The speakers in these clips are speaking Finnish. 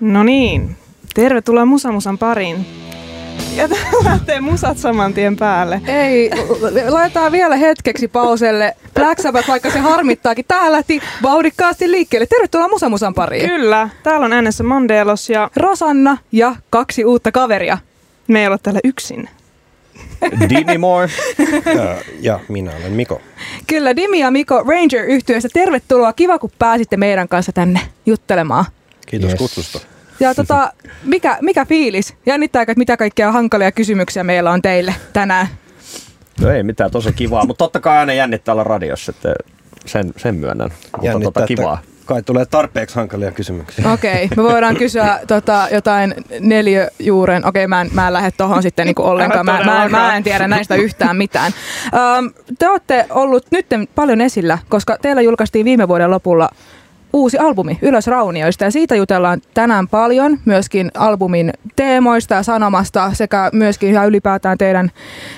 No niin, tervetuloa Musamusan pariin. Ja lähtee musat saman tien päälle. Ei, laitetaan vielä hetkeksi pauselle. Black Sabbath, vaikka se harmittaakin. Tää lähti vauhdikkaasti liikkeelle. Tervetuloa Musamusan pariin. Kyllä, täällä on äänessä Mandelos ja Rosanna ja kaksi uutta kaveria. me ei ole täällä yksin. Dini Moore. Ja, ja minä olen Miko. Kyllä, Dimi ja Miko Ranger yhtyeestä tervetuloa. Kiva, kun pääsitte meidän kanssa tänne juttelemaan. Kiitos Yes. kutsusta. Ja tota, mikä, mikä fiilis? Jännittääkö, että mitä kaikkia hankalia kysymyksiä meillä on teille tänään? No ei mitään, tosi kivaa, mutta totta kai aina jännittää olla radiossa, että sen, sen myönnän. Mutta tota, kivaa. Kai tulee tarpeeksi hankalia kysymyksiä. Okei, me voidaan kysyä tota, jotain neliöjuuren. Okei, mä en, mä en lähde tohon sitten niinku ollenkaan. Mä, mä, en, mä en tiedä näistä yhtään mitään. Um, te olette ollut nyt paljon esillä, koska teillä julkaistiin viime vuoden lopulla uusi albumi Ylös raunioista ja siitä jutellaan tänään paljon myöskin albumin teemoista ja sanomasta sekä myöskin ihan ylipäätään teidän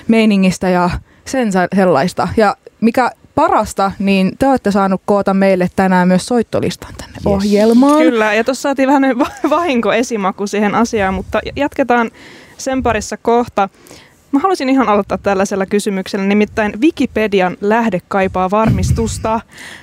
meiningistä ja sen sellaista. Ja mikä parasta, niin te olette saanut koota meille tänään myös soittolistan tänne yes. ohjelmaan. Kyllä, ja tuossa saatiin vähän va- vahinko esimaku siihen asiaan, mutta jatketaan sen parissa kohta. Mä haluaisin ihan aloittaa tällaisella kysymyksellä, nimittäin Wikipedian lähde kaipaa varmistusta.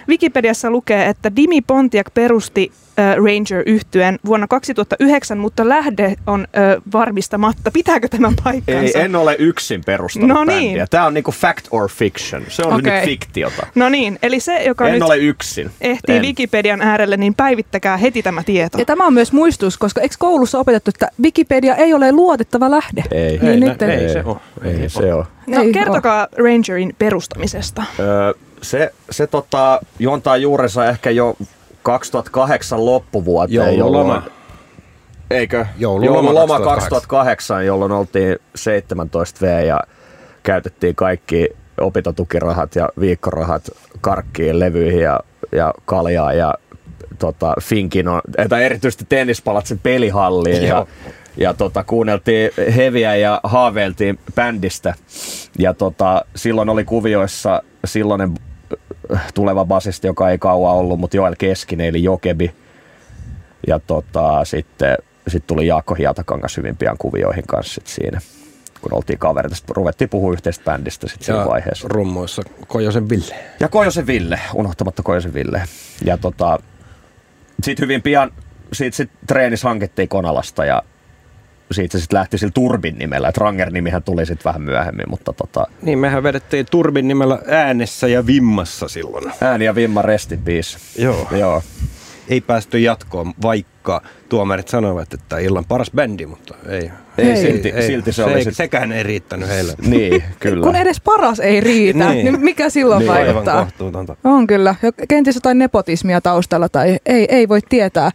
Wikipediassa lukee, että Dimi Pontiac perusti ranger yhtyeen vuonna 2009, mutta lähde on äh, varmistamatta. Pitääkö tämä paikkansa? Ei, en ole yksin perustanut No niin. bändiä. Tämä on niinku fact or fiction. Se on Okei. nyt fiktiota. No niin, eli se, joka En nyt ole yksin. ehtii en. Wikipedian äärelle, niin päivittäkää heti tämä tieto. Ja tämä on myös muistutus, koska eikö koulussa opetettu, että Wikipedia ei ole luotettava lähde? Ei. Niin Ei, nyt nä- ei, ei se ole. Ei se ole. No ei kertokaa Rangerin perustamisesta. Öö, se se tota, juontaa juurensa ehkä jo 2008 loppuvuoteen. Joululoma. jolloin- Eikö? Joululoma Joululoma 2008. 2008, jolloin oltiin 17 V ja käytettiin kaikki opintotukirahat ja viikkorahat karkkiin, levyihin ja, ja kaljaa ja tota, Finkin on, tai erityisesti tennispalatsin pelihalliin ja, Joo. ja tota, kuunneltiin heviä ja haaveiltiin bändistä. Ja tota, silloin oli kuvioissa silloinen tuleva basisti, joka ei kauan ollut, mutta Joel Keskinen eli Jokebi. Ja tota, sitten sit tuli Jaakko Hietakangas hyvin pian kuvioihin kanssa sit siinä, kun oltiin kavereita. Sitten ruvettiin puhua yhteistä bändistä sit siinä Ja vaiheessa. rummoissa Kojosen Ville. Ja Kojosen Ville, unohtamatta Kojosen Ville. Ja tota, sitten hyvin pian siitä sit treenis hankittiin Konalasta ja siitä sitten lähti sillä Turbin nimellä. Et Ranger-nimihän tuli sitten vähän myöhemmin, mutta tota, Niin, mehän vedettiin Turbin nimellä äänessä ja vimmassa silloin. ääni ja Vimma rest. Joo. Joo. Ei päästy jatkoon, vaikka tuomarit sanoivat, että illan paras bändi, mutta ei. Ei, silti, silti se, oli ei, sit, Sekään ei riittänyt heille. Niin, kyllä. Kun edes paras ei riitä, niin, Niin. mikä silloin Niin. Aivan vaikuttaa? kohtuutonta. On kyllä. Kenties jotain nepotismia taustalla tai ei, ei voi tietää.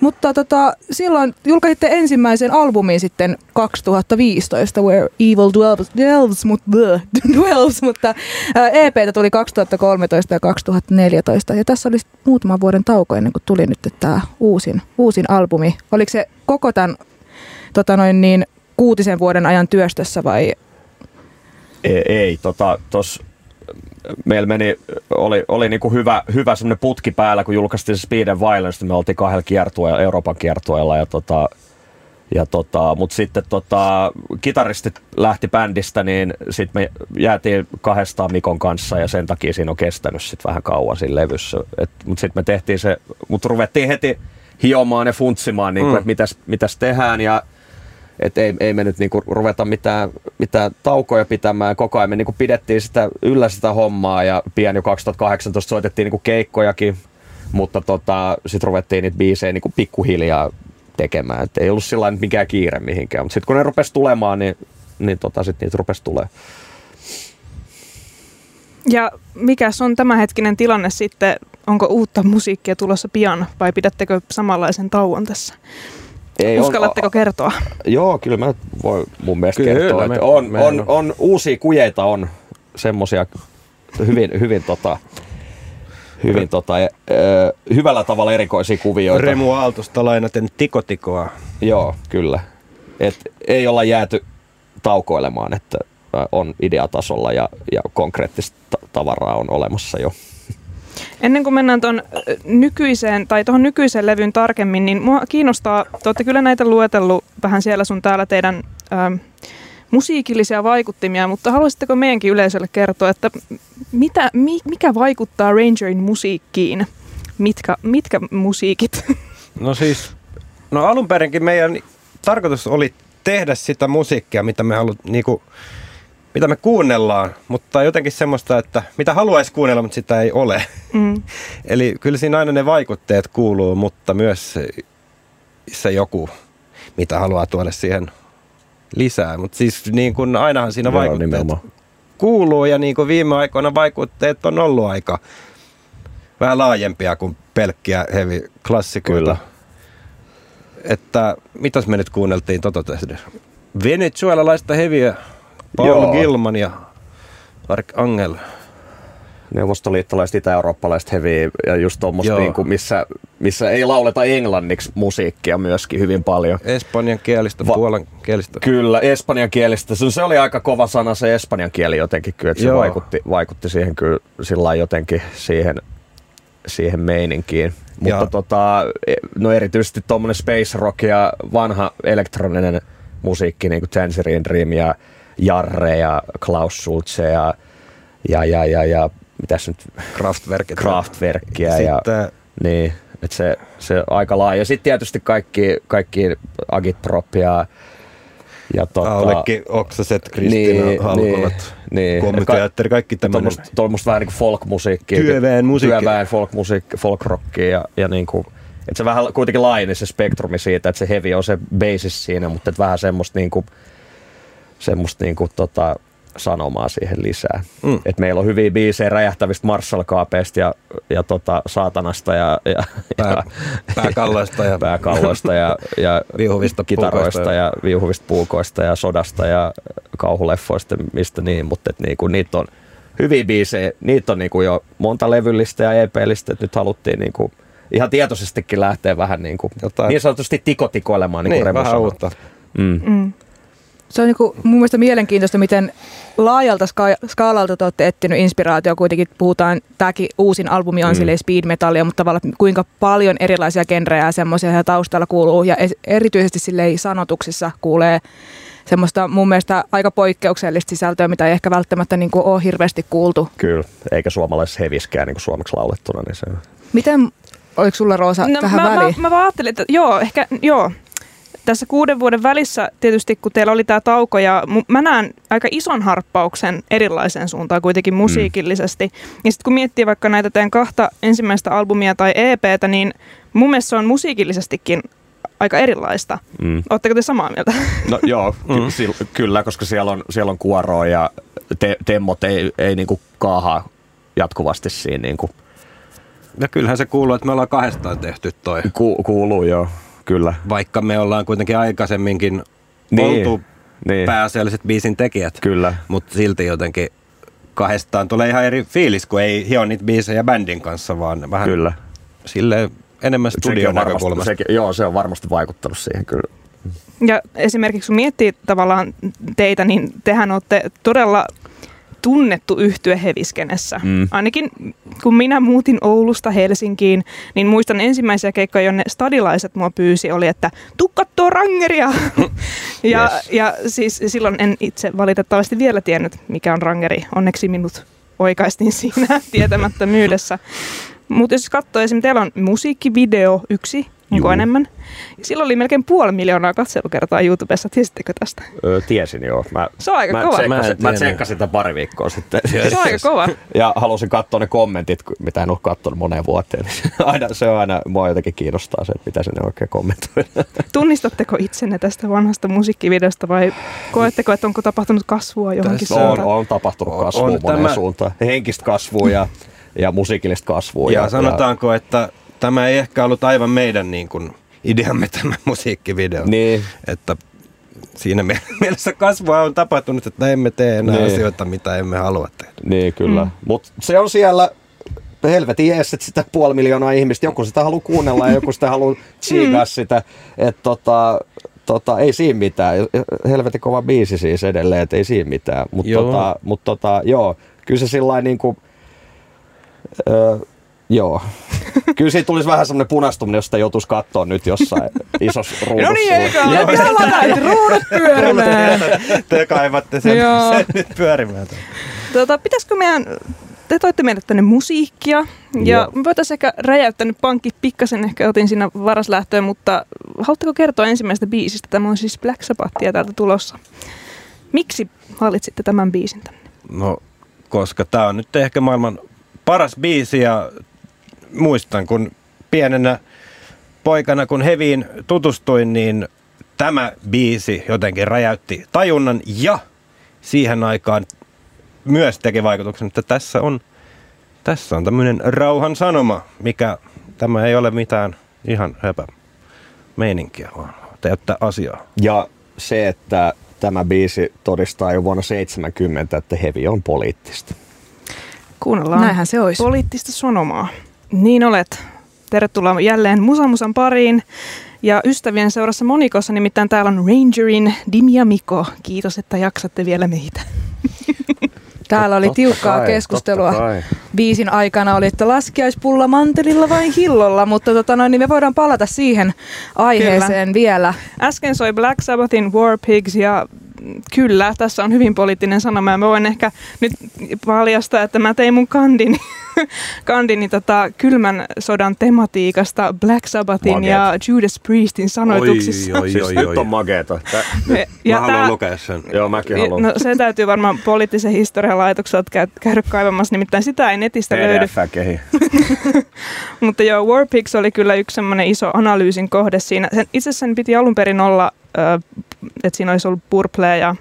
Mutta tota, silloin julkaisitte ensimmäisen albumin sitten 2015, Where Evil Dwells, dwells, mut, bleh, dwells mutta ää, EPtä tuli 2013 ja 2014. Ja tässä oli muutaman vuoden tauko ennen kuin tuli nyt tämä uusin, uusin albumi. Oliko se koko tämän tota noin niin, kuutisen vuoden ajan työstössä vai Ei, ei tota, tos, meillä meni, oli, oli niinku hyvä, hyvä semmoinen putki päällä, kun julkaistiin se Speed and Violence, niin me oltiin kahdella kiertueella, Euroopan kiertueella, ja tota, ja tota, mutta sitten tota, kitaristit lähti bändistä, niin sitten me jäätiin kahdestaan Mikon kanssa ja sen takia siinä on kestänyt sit vähän kauan siinä levyssä. Mutta sitten me tehtiin se, mutta ruvettiin heti hiomaan ja funtsimaan, niin Mm. mm. että mitäs, mitäs tehdään ja et ei, ei me nyt niinku ruveta mitään, mitään taukoja pitämään. Koko ajan me niinku pidettiin sitä yllä sitä hommaa ja pian jo 2018 soitettiin niinku keikkojakin, mutta tota, sitten ruvettiin niitä biisejä niinku pikkuhiljaa tekemään. Et ei ollut sillä mikään kiire mihinkään, mutta sitten kun ne rupesi tulemaan, niin, niin tota, sit niitä rupesi tulemaan. Ja mikäs on tämänhetkinen tilanne sitten? Onko uutta musiikkia tulossa pian vai pidättekö samanlaisen tauon tässä? Ei, Uskallatteko kertoa? Joo, kyllä mä voin mun mielestä Kyllä, kertoa, me- että on, mehän on, on- on, uusia kujeita, on semmosia hyvin, hyvin, tota, hyvin tota, e, ö, hyvällä tavalla erikoisia kuvioita. Remu Aaltosta lainaten tikotikoa. Joo, kyllä. Et ei olla jääty taukoilemaan, että on ideatasolla ja, ja konkreettista ta- tavaraa on olemassa jo. Ennen kuin mennään tuon nykyiseen, tai tuohon nykyiseen levyyn tarkemmin, niin mua kiinnostaa, te olette kyllä näitä luetellut vähän siellä sun täällä teidän ähm, musiikillisia vaikuttimia, mutta haluaisitteko meidänkin yleisölle kertoa, että mitä, mi, mikä vaikuttaa Rangerin musiikkiin? Mitkä, mitkä musiikit? No siis, no alun perinkin meidän tarkoitus oli tehdä sitä musiikkia, mitä me halu, niinku, mitä me kuunnellaan, mutta jotenkin semmoista, että mitä haluaisi kuunnella, mutta sitä ei ole. Mm. Eli kyllä siinä aina ne vaikutteet kuuluu, mutta myös se, joku, mitä haluaa tuoda siihen lisää. Mutta siis niin kuin ainahan siinä Joo, vaikutteet nimenomaan. kuuluu ja niin kuin viime aikoina vaikutteet on ollut aika vähän laajempia kuin pelkkiä heavy klassikoita. Kyllä. Että mitäs me nyt kuunneltiin tota tehdä? Venezuelalaista heviä Paul Joo. Gilman ja Mark Angel neuvostoliittolaiset, itä-eurooppalaiset heavy ja just tuommoista, niin kuin, missä, missä ei lauleta englanniksi musiikkia myöskin hyvin paljon. Espanjan kielistä, Va- puolan kielistä. Kyllä, espanjan kielistä. Se, se oli aika kova sana se espanjan kieli jotenkin kyllä, että se vaikutti, vaikutti siihen kyllä sillä jotenkin siihen, siihen meininkiin. Mutta ja. tota, e, no erityisesti tuommoinen space rock ja vanha elektroninen musiikki, niin kuin Tangerine Dream ja Jarre ja Klaus Schulze ja ja, ja, ja, ja mitäs nyt, Kraftwerk. Kraftwerkia ja, ja niin, että se, se aika laaja. Sitten tietysti kaikki, kaikki Agitprop ja ja tota, Aulekki, Oksaset, Kristiina, niin, Halkolat, niin, kommiteatteri, kaikki tämmöinen. Tuommoista vähän niin kuin folk-musiikkia. Työväen musiikki. Työväen folk-musiikki, folk-rockia ja, ja niin kuin, että se vähän kuitenkin laajeni se spektrumi siitä, että se heavy on se basis siinä, mutta että vähän semmoista niin kuin, semmoista niin kuin, tota, sanomaa siihen lisää. Mm. Et meillä on hyviä biisejä räjähtävistä marshall ja, ja tota, saatanasta ja, ja, Pää, ja pääkalloista ja, pääkalloista ja, ja viuhuvista kitaroista ja viuhuvista puukoista ja sodasta ja kauhuleffoista, mistä niin, mutta et niinku, niitä on hyviä biisejä, niitä on niinku jo monta levyllistä ja EP-listä, että nyt haluttiin niinku ihan tietoisestikin lähteä vähän niinku, niin sanotusti tikotikoilemaan niin, niin vähän uutta. Mm. Mm. Se on niinku mun mielestä mielenkiintoista, miten laajalta ska- skaalalta te olette etsinyt inspiraatio. Kuitenkin puhutaan, tämäkin uusin albumi on mm. speed metallia, mutta tavallaan kuinka paljon erilaisia genrejä ja semmoisia taustalla kuuluu. Ja erityisesti silleen sanotuksissa kuulee semmoista mun mielestä aika poikkeuksellista sisältöä, mitä ei ehkä välttämättä niin kuin ole hirveästi kuultu. Kyllä, eikä suomalaisessa heviskään niin kuin suomeksi laulettuna. Niin se... Miten, oliko sulla Roosa no, tähän mä, väliin? Mä, mä vaan ajattelin, että joo, ehkä joo, tässä kuuden vuoden välissä tietysti, kun teillä oli tämä tauko, ja mä näen aika ison harppauksen erilaiseen suuntaan kuitenkin musiikillisesti. Mm. Ja sitten kun miettii vaikka näitä teidän kahta ensimmäistä albumia tai EPtä, niin mun mielestä se on musiikillisestikin aika erilaista. Mm. Oletteko te samaa mieltä? No joo, ky- mm. kyllä, koska siellä on, siellä on kuoroa ja te- temmot ei, ei niinku kaahaa jatkuvasti siinä niinku. Ja kyllähän se kuuluu, että me ollaan kahdestaan tehty toi. Ku- kuuluu, joo. Kyllä. Vaikka me ollaan kuitenkin aikaisemminkin niin, oltu niin. pääasialliset biisin tekijät. Kyllä. Mutta silti jotenkin kahdestaan tulee ihan eri fiilis, kun ei hio niitä biisejä bändin kanssa, vaan vähän kyllä. sille enemmän studion näkökulmasta. joo, se on varmasti vaikuttanut siihen kyllä. Ja esimerkiksi kun miettii tavallaan teitä, niin tehän olette todella tunnettu yhtye heviskenessä. Mm. Ainakin kun minä muutin Oulusta Helsinkiin, niin muistan ensimmäisiä keikkoja, jonne stadilaiset mua pyysi, oli, että tuu kattoo rangeria. ja, yes. ja siis silloin en itse valitettavasti vielä tiennyt, mikä on rangeri. Onneksi minut oikaistiin siinä tietämättömyydessä. Mutta jos katsoo esimerkiksi, teillä on musiikkivideo yksi, Onko Juu. enemmän? Silloin oli melkein puoli miljoonaa katselukertaa YouTubessa. Tiesittekö tästä? Öö, tiesin joo. Mä, se on aika mä kova. Tsekkasin, mä, mä tsekkasin sitä pari viikkoa sitten. Se on aika kova. Ja halusin katsoa ne kommentit, mitä en ole katsonut moneen vuoteen. aina, se on aina, mua jotenkin kiinnostaa se, että mitä se ne oikein kommentoi. Tunnistatteko itsenne tästä vanhasta musiikkivideosta vai koetteko, että onko tapahtunut kasvua johonkin suuntaan? On, on tapahtunut kasvua on moneen tämä... suuntaan. Henkistä kasvua ja, ja musiikillista kasvua. Ja, ja sanotaanko, ja... että tämä ei ehkä ollut aivan meidän niin kuin ideamme tämä musiikkivideo. Niin. Että siinä mielessä kasvua on tapahtunut, että emme tee enää niin. asioita, mitä emme halua tehdä. Niin, kyllä. Mm. Mutta se on siellä helvetin jees, että sitä puoli miljoonaa ihmistä, joku sitä haluaa kuunnella ja joku sitä haluaa tsiigaa mm. sitä. Että tota, tota, ei siinä mitään. Helvetin kova biisi siis edelleen, että ei siinä mitään. Mutta tota, mut tota, joo, kyllä se sillä niin kuin, Joo. Kyllä siitä tulisi vähän semmoinen punastuminen, jos sitä joutuisi katsoa nyt jossain isossa ruudussa. No niin, eikä ole. Pitää laittaa ruudut pyörimään. Te kaivatte sen, Joo. sen nyt pyörimään. Tota, pitäisikö meidän, te toitte meille tänne musiikkia ja Joo. me voitaisiin ehkä räjäyttää nyt pankki pikkasen, ehkä otin siinä varaslähtöön, mutta haluatteko kertoa ensimmäisestä biisistä? Tämä on siis Black Sabbathia täältä tulossa. Miksi valitsitte tämän biisin tänne? No, koska tämä on nyt ehkä maailman paras biisi ja muistan, kun pienenä poikana, kun Heviin tutustuin, niin tämä biisi jotenkin räjäytti tajunnan ja siihen aikaan myös teki vaikutuksen, että tässä on, tässä on tämmöinen rauhan sanoma, mikä tämä ei ole mitään ihan höpä meininkiä, vaan täyttä asiaa. Ja se, että tämä biisi todistaa jo vuonna 70, että hevi on poliittista. Kuunnellaan Näinhän se olisi. poliittista sanomaa. Niin olet. Tervetuloa jälleen Musamusan pariin. Ja ystävien seurassa monikossa nimittäin täällä on Rangerin Dim ja Miko. Kiitos, että jaksatte vielä meitä. Täällä oli Totta tiukkaa kai, keskustelua. kai. Biisin aikana oli, että laskiaispulla mantelilla vai hillolla, mutta tota noin, niin me voidaan palata siihen aiheeseen Kyllä. vielä. Äsken soi Black Sabbathin War Pigs ja kyllä, tässä on hyvin poliittinen sanoma ja mä voin ehkä nyt paljastaa, että mä tein mun kandini, kandini tota, kylmän sodan tematiikasta Black Sabbathin Mageet. ja Judas Priestin sanoituksissa. Oi, oi, nyt oi. on makeeta. Tä- Me- Mä haluan tää- lukea sen. Joo, mäkin haluan. No se täytyy varmaan poliittisen historian laitokselta käy, käydä kaivamassa, nimittäin sitä ei netistä löydy. PDF kehi. Mutta joo, War Pigs oli kyllä yksi semmoinen iso analyysin kohde siinä. Sen, itse asiassa sen piti alun perin olla, että siinä olisi ollut Purple ja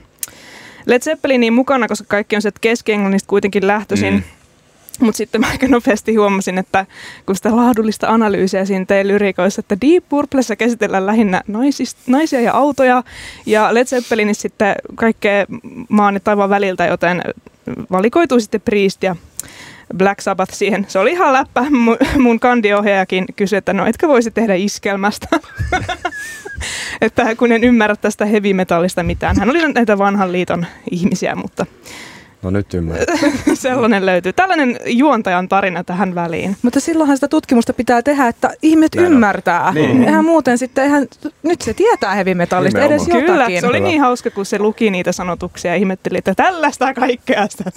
Led Zeppelinin mukana, koska kaikki on sieltä Keski-Englannista kuitenkin lähtöisin. Mm. Mutta sitten mä aika nopeasti huomasin, että kun sitä laadullista analyysiä siinä tein lyrikoissa, että Deep Purplessa käsitellään lähinnä naisist, naisia ja autoja, ja Led Zeppelinissä sitten kaikkea maan ja taivaan väliltä, joten valikoitui sitten Priest ja Black Sabbath siihen. Se oli ihan läppä. Mu- Mun kandiohjaajakin kysyi, että no etkö voisi tehdä iskelmästä? että kun en ymmärrä tästä heavy metallista mitään. Hän oli näitä vanhan liiton ihmisiä, mutta No nyt ymmärrän. sellainen löytyy. Tällainen juontajan tarina tähän väliin. Mutta silloinhan sitä tutkimusta pitää tehdä, että ihmiset Näin on. ymmärtää. Niin. Eihän muuten sitten, eihän, nyt se tietää heavy metallista edes Nimenomaan. Kyllä, jotakin. se oli niin hauska, kun se luki niitä sanotuksia ja ihmetteli, että tällaista kaikkea sitä.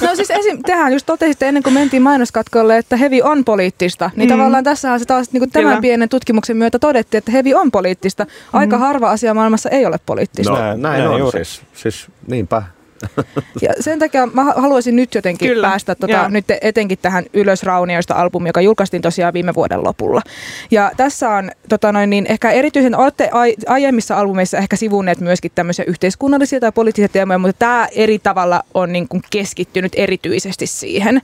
No siis esim, tehän just totesitte ennen kuin mentiin mainoskatkolle, että hevi on poliittista. Niin Mm. mm. tavallaan tässähän se taas niin kuin tämän Kyllä. pienen tutkimuksen myötä todettiin, että hevi on poliittista. Aika Mm. harva asia maailmassa ei ole poliittista. No, Näin- näin, näin on juuri. siis. Siis niinpä. Ja sen takia mä haluaisin nyt jotenkin Kyllä, päästä tota, joo. nyt etenkin tähän Ylös Raunioista albumi, joka julkaistiin tosiaan viime vuoden lopulla. Ja tässä on tota noin, niin ehkä erityisen, olette ai, aiemmissa albumeissa ehkä sivunneet myöskin tämmöisiä yhteiskunnallisia tai poliittisia teemoja, mutta tämä eri tavalla on niin kuin keskittynyt erityisesti siihen.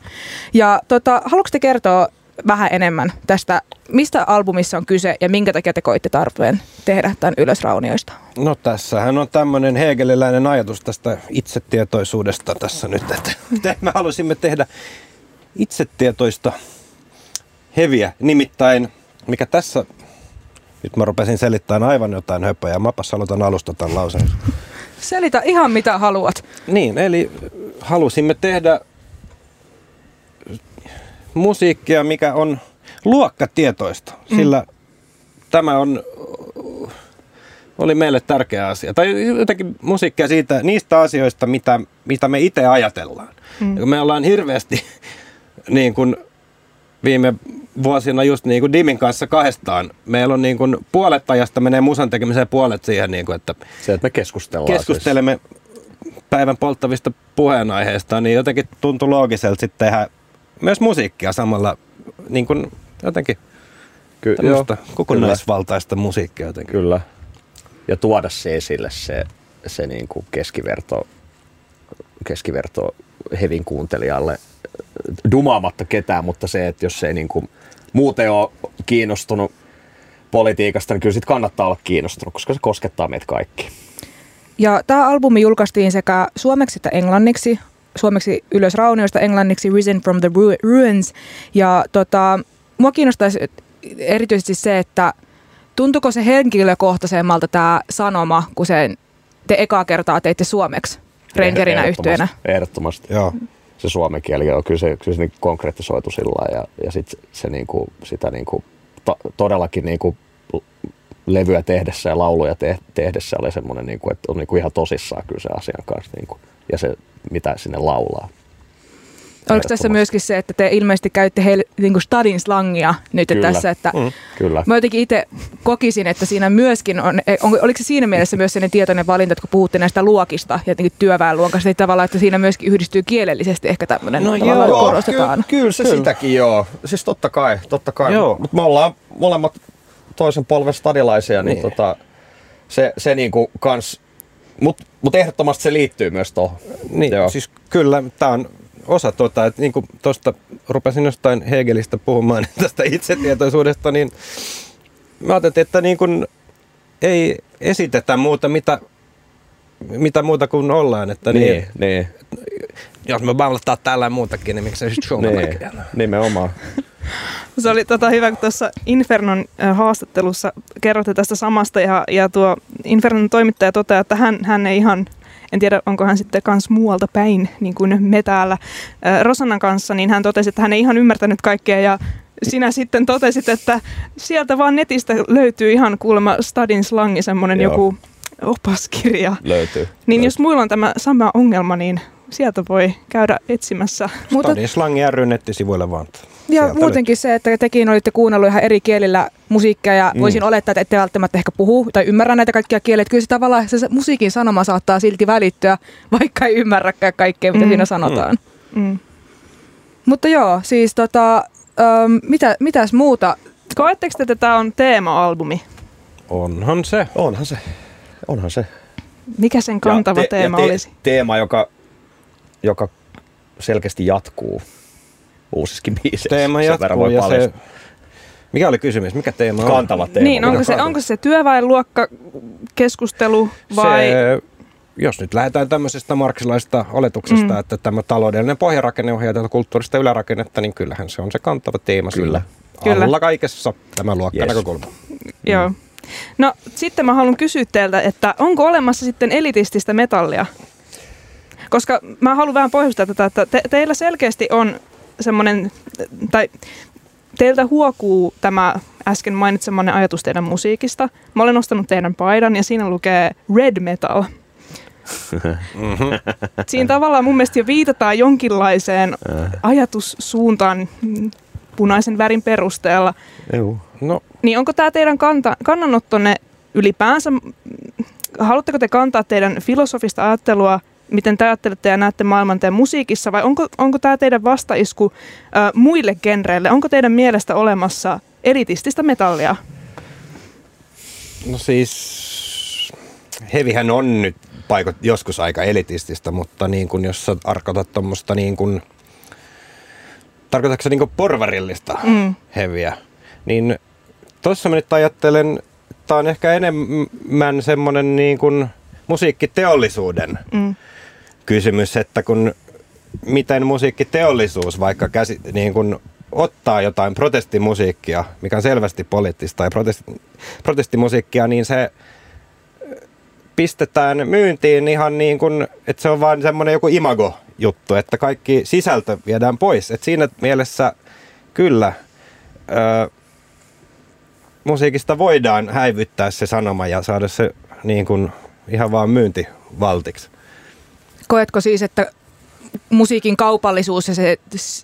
Ja tota, haluatko te kertoa vähän enemmän tästä, mistä albumissa on kyse ja minkä takia te koitte tarpeen tehdä tämän Ylös Raunioista? No tässähän on tämmöinen hegeliläinen ajatus tästä itsetietoisuudesta tässä nyt, että että me halusimme tehdä itsetietoista heviä. Nimittäin, mikä tässä, nyt mä rupesin selittämään aivan jotain höpöjä, mäpäs aloitan alusta tämän lauseen. Selitä ihan mitä haluat. Niin, eli halusimme tehdä musiikkia, mikä on luokkatietoista, sillä tämä on, oli meille tärkeä asia. Tai jotenkin musiikkia siitä, niistä asioista, mitä, mitä me itse ajatellaan. Mm. Me ollaan hirveästi niin kuin viime vuosina just niin kuin Dimin kanssa kahdestaan. Meillä on niin kuin puolet ajasta menee musan tekemiseen puolet siihen, niin kuin, että Se, että me keskustellaan. keskustelemme päivän polttavista puheenaiheista, niin jotenkin tuntui loogiselta sitten tehdä myös musiikkia samalla niin kuin jotenkin Ky- tämmöistä joo, kokonaisvaltaista musiikkia jotenkin. Kyllä. Ja tuoda se esille, se, se niin kuin keskiverto, keskiverto hevin kuuntelijalle dumaamatta ketään, mutta se, että jos ei niin kuin muuten ole kiinnostunut politiikasta, niin kyllä sit kannattaa olla kiinnostunut, koska se koskettaa meitä kaikki. Ja tämä albumi julkaistiin sekä suomeksi että englanniksi. Suomeksi Ylös raunioista, englanniksi Risen from the Ru- Ruins. Ja tota, mua kiinnostaisi erityisesti se, että tuntuuko se henkilökohtaisemmalta tämä sanoma, kun sen te ekaa kertaa teitte suomeksi Ehdottomasti- yhtyeenä? Ehdottomasti. Joo. se suomen kieli on kyllä se, kyllä se niin konkretisoitu sillä ja, ja sit se niin kuin, sitä niin kuin, to, todellakin niin kuin, levyä tehdessä ja lauluja te, tehdessä oli semmoinen, niin kuin, että on niin kuin ihan tosissaan kyllä se asian kanssa niin kuin, ja se mitä sinne laulaa. Oliko tässä myöskin se, että te ilmeisesti käytte heille niin kuin stadin slangia nyt Kyllä. tässä, että Mm, kyllä. Mä jotenkin itse kokisin, että siinä myöskin on, on, oliko se siinä mielessä myös sellainen tietoinen valinta, että kun puhutte näistä luokista ja jotenkin työväenluokasta, niin tavallaan, että siinä myöskin yhdistyy kielellisesti ehkä tämmöinen No joo, korostetaan. Kyllä, kyllä se kyllä. sitäkin joo. Siis totta kai, totta kai. Joo. Mutta me ollaan molemmat toisen polven stadilaisia, niin, Niin. tota, se, se niinku kans, mutta mut ehdottomasti se liittyy myös tuohon. Niin, Joo. siis kyllä tämä on osa tuota, että niin kuin tuosta rupesin jostain Hegelistä puhumaan tästä itsetietoisuudesta, niin mä ajattelin, että niin kuin ei esitetä muuta, mitä, mitä muuta kuin ollaan. Että niin. niin, niin, Jos me valtaa täällä muutakin, niin miksei sitten niin, nimenomaan. Se oli tota hyvä, kun tuossa Infernon haastattelussa kerrotte tästä samasta ja, ja tuo Infernon toimittaja toteaa, että hän, hän ei ihan, en tiedä onko hän sitten kans muualta päin, niin kuin me täällä Rosannan kanssa, niin hän totesi, että hän ei ihan ymmärtänyt kaikkea ja sinä sitten totesit, että sieltä vaan netistä löytyy ihan kuulemma Stadin slangi, semmoinen Joo. joku opaskirja. Löytyy. Niin jos muilla on tämä sama ongelma, niin sieltä voi käydä etsimässä. Mutta Mutta Slangi ry nettisivuille vaan. Ja Sieltä muutenkin se, että tekin olitte kuunnellut ihan eri kielillä musiikkia ja mm. voisin olettaa, että ette välttämättä ehkä puhu tai ymmärrä näitä kaikkia kieliä. Että Kyllä se tavallaan se musiikin sanoma saattaa silti välittyä, vaikka ei ymmärräkään kaikkea, mitä Mm. siinä sanotaan. Mm. Mm. Mutta joo, siis tota, ähm, mitä, mitäs muuta? Koetteko te, että tämä on teema-albumi? Onhan se. Onhan se. Onhan se. Mikä sen kantava ja te, teema ja te, olisi? Teema, joka, joka selkeästi jatkuu uusissakin biiseissä. Teema jatkuu ja se... Mikä oli kysymys? Mikä teema on? Kantava teema. Niin, onko se, onko se työväenluokka keskustelu vai... Se, jos nyt lähdetään tämmöisestä marksilaisesta oletuksesta, Mm. mm. että tämä taloudellinen pohjarakenne ohjaa tätä kulttuurista ylärakennetta, niin kyllähän se on se kantava teema Kyllä. Kyllä. Alla kaikessa tämä Yes. luokkanäkökulma. Joo. No sitten mä haluan kysyä teiltä, että onko olemassa sitten elitististä metallia? Koska mä haluan vähän pohjustaa tätä, että te, teillä selkeästi on semmoinen, tai teiltä huokuu tämä äsken mainitsemanne ajatus teidän musiikista. Mä olen ostanut teidän paidan ja siinä lukee red metal. Siinä tavallaan mun mielestä jo viitataan jonkinlaiseen ajatussuuntaan mm, punaisen värin perusteella. Joo. No, Niin onko tämä teidän kanta, kannanottonne ylipäänsä, haluatteko te kantaa teidän filosofista ajattelua, miten te ajattelette ja näette maailman teidän musiikissa, vai onko, onko tämä teidän vastaisku äh, muille genreille? Onko teidän mielestä olemassa elitististä metallia? no siis, hevihän on nyt paikot joskus aika elitististä, mutta niin kuin jos sä tarkoitat tuommoista niin kuin, tarkoitatko niin kuin porvarillista Mm. heviä, niin tuossa mä nyt ajattelen, tämä on ehkä enemmän semmoinen niin kuin musiikkiteollisuuden Mm. Kysymys, että kun miten musiikkiteollisuus vaikka käsi, niin kun ottaa jotain protestimusiikkia, mikä on selvästi poliittista tai protesti, protestimusiikkia, niin se pistetään myyntiin ihan niin kuin, että se on vain semmoinen joku imago-juttu, että kaikki sisältö viedään pois. Et siinä mielessä kyllä ö, musiikista voidaan häivyttää se sanoma ja saada se niin kuin ihan vaan myyntivaltiksi. Koetko siis, että musiikin kaupallisuus ja se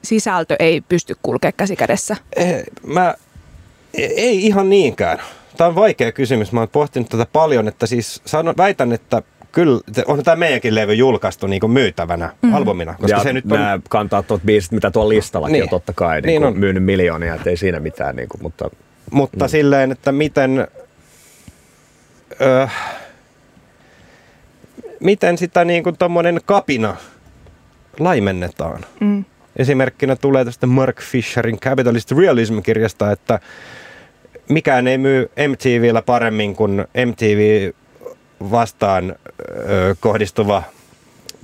sisältö ei pysty kulkemaan käsi kädessä? Eh, Mä, ei ihan niinkään. Tämä on vaikea kysymys. Mä oon pohtinut tätä paljon, että siis sanon, väitän, että kyllä, on tämä meidänkin levy julkaistu niin kuin myytävänä mm. albumina, koska ja se nyt on... nämä kantaa tuot biisit, mitä tuolla listallakin Niin. on totta kai niin Niin on. myynyt miljoonia, ettei siinä mitään, niin kuin, mutta Mutta mm. silleen, että miten, ö, miten sitä niin kuin tommonen kapina laimennetaan. Mm. Esimerkkinä tulee tästä Mark Fisherin Capitalist Realism-kirjasta, että mikään ei myy MTVllä paremmin kuin MTV vastaan ö, kohdistuva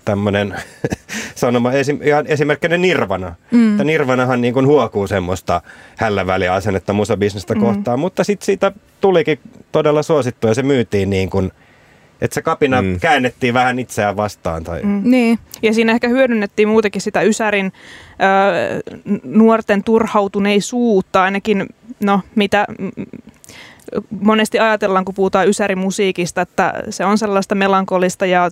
tämmöinen sanoma, esim, ihan esimerkkinä Nirvana. Mm. Että Nirvanahan niin kuin huokuu semmoista hälläväliä asennetta musabisnestä mm. kohtaan, mutta sitten siitä tulikin todella suosittu ja se myytiin niin kuin että se kapina mm. käännettiin vähän itseään vastaan. Tai... Mm. Niin. Ja siinä ehkä hyödynnettiin muutenkin sitä Ysärin ö, nuorten turhautuneisuutta, ainakin no, mitä monesti ajatellaan, kun puhutaan ysärimusiikista, että se on sellaista melankolista ja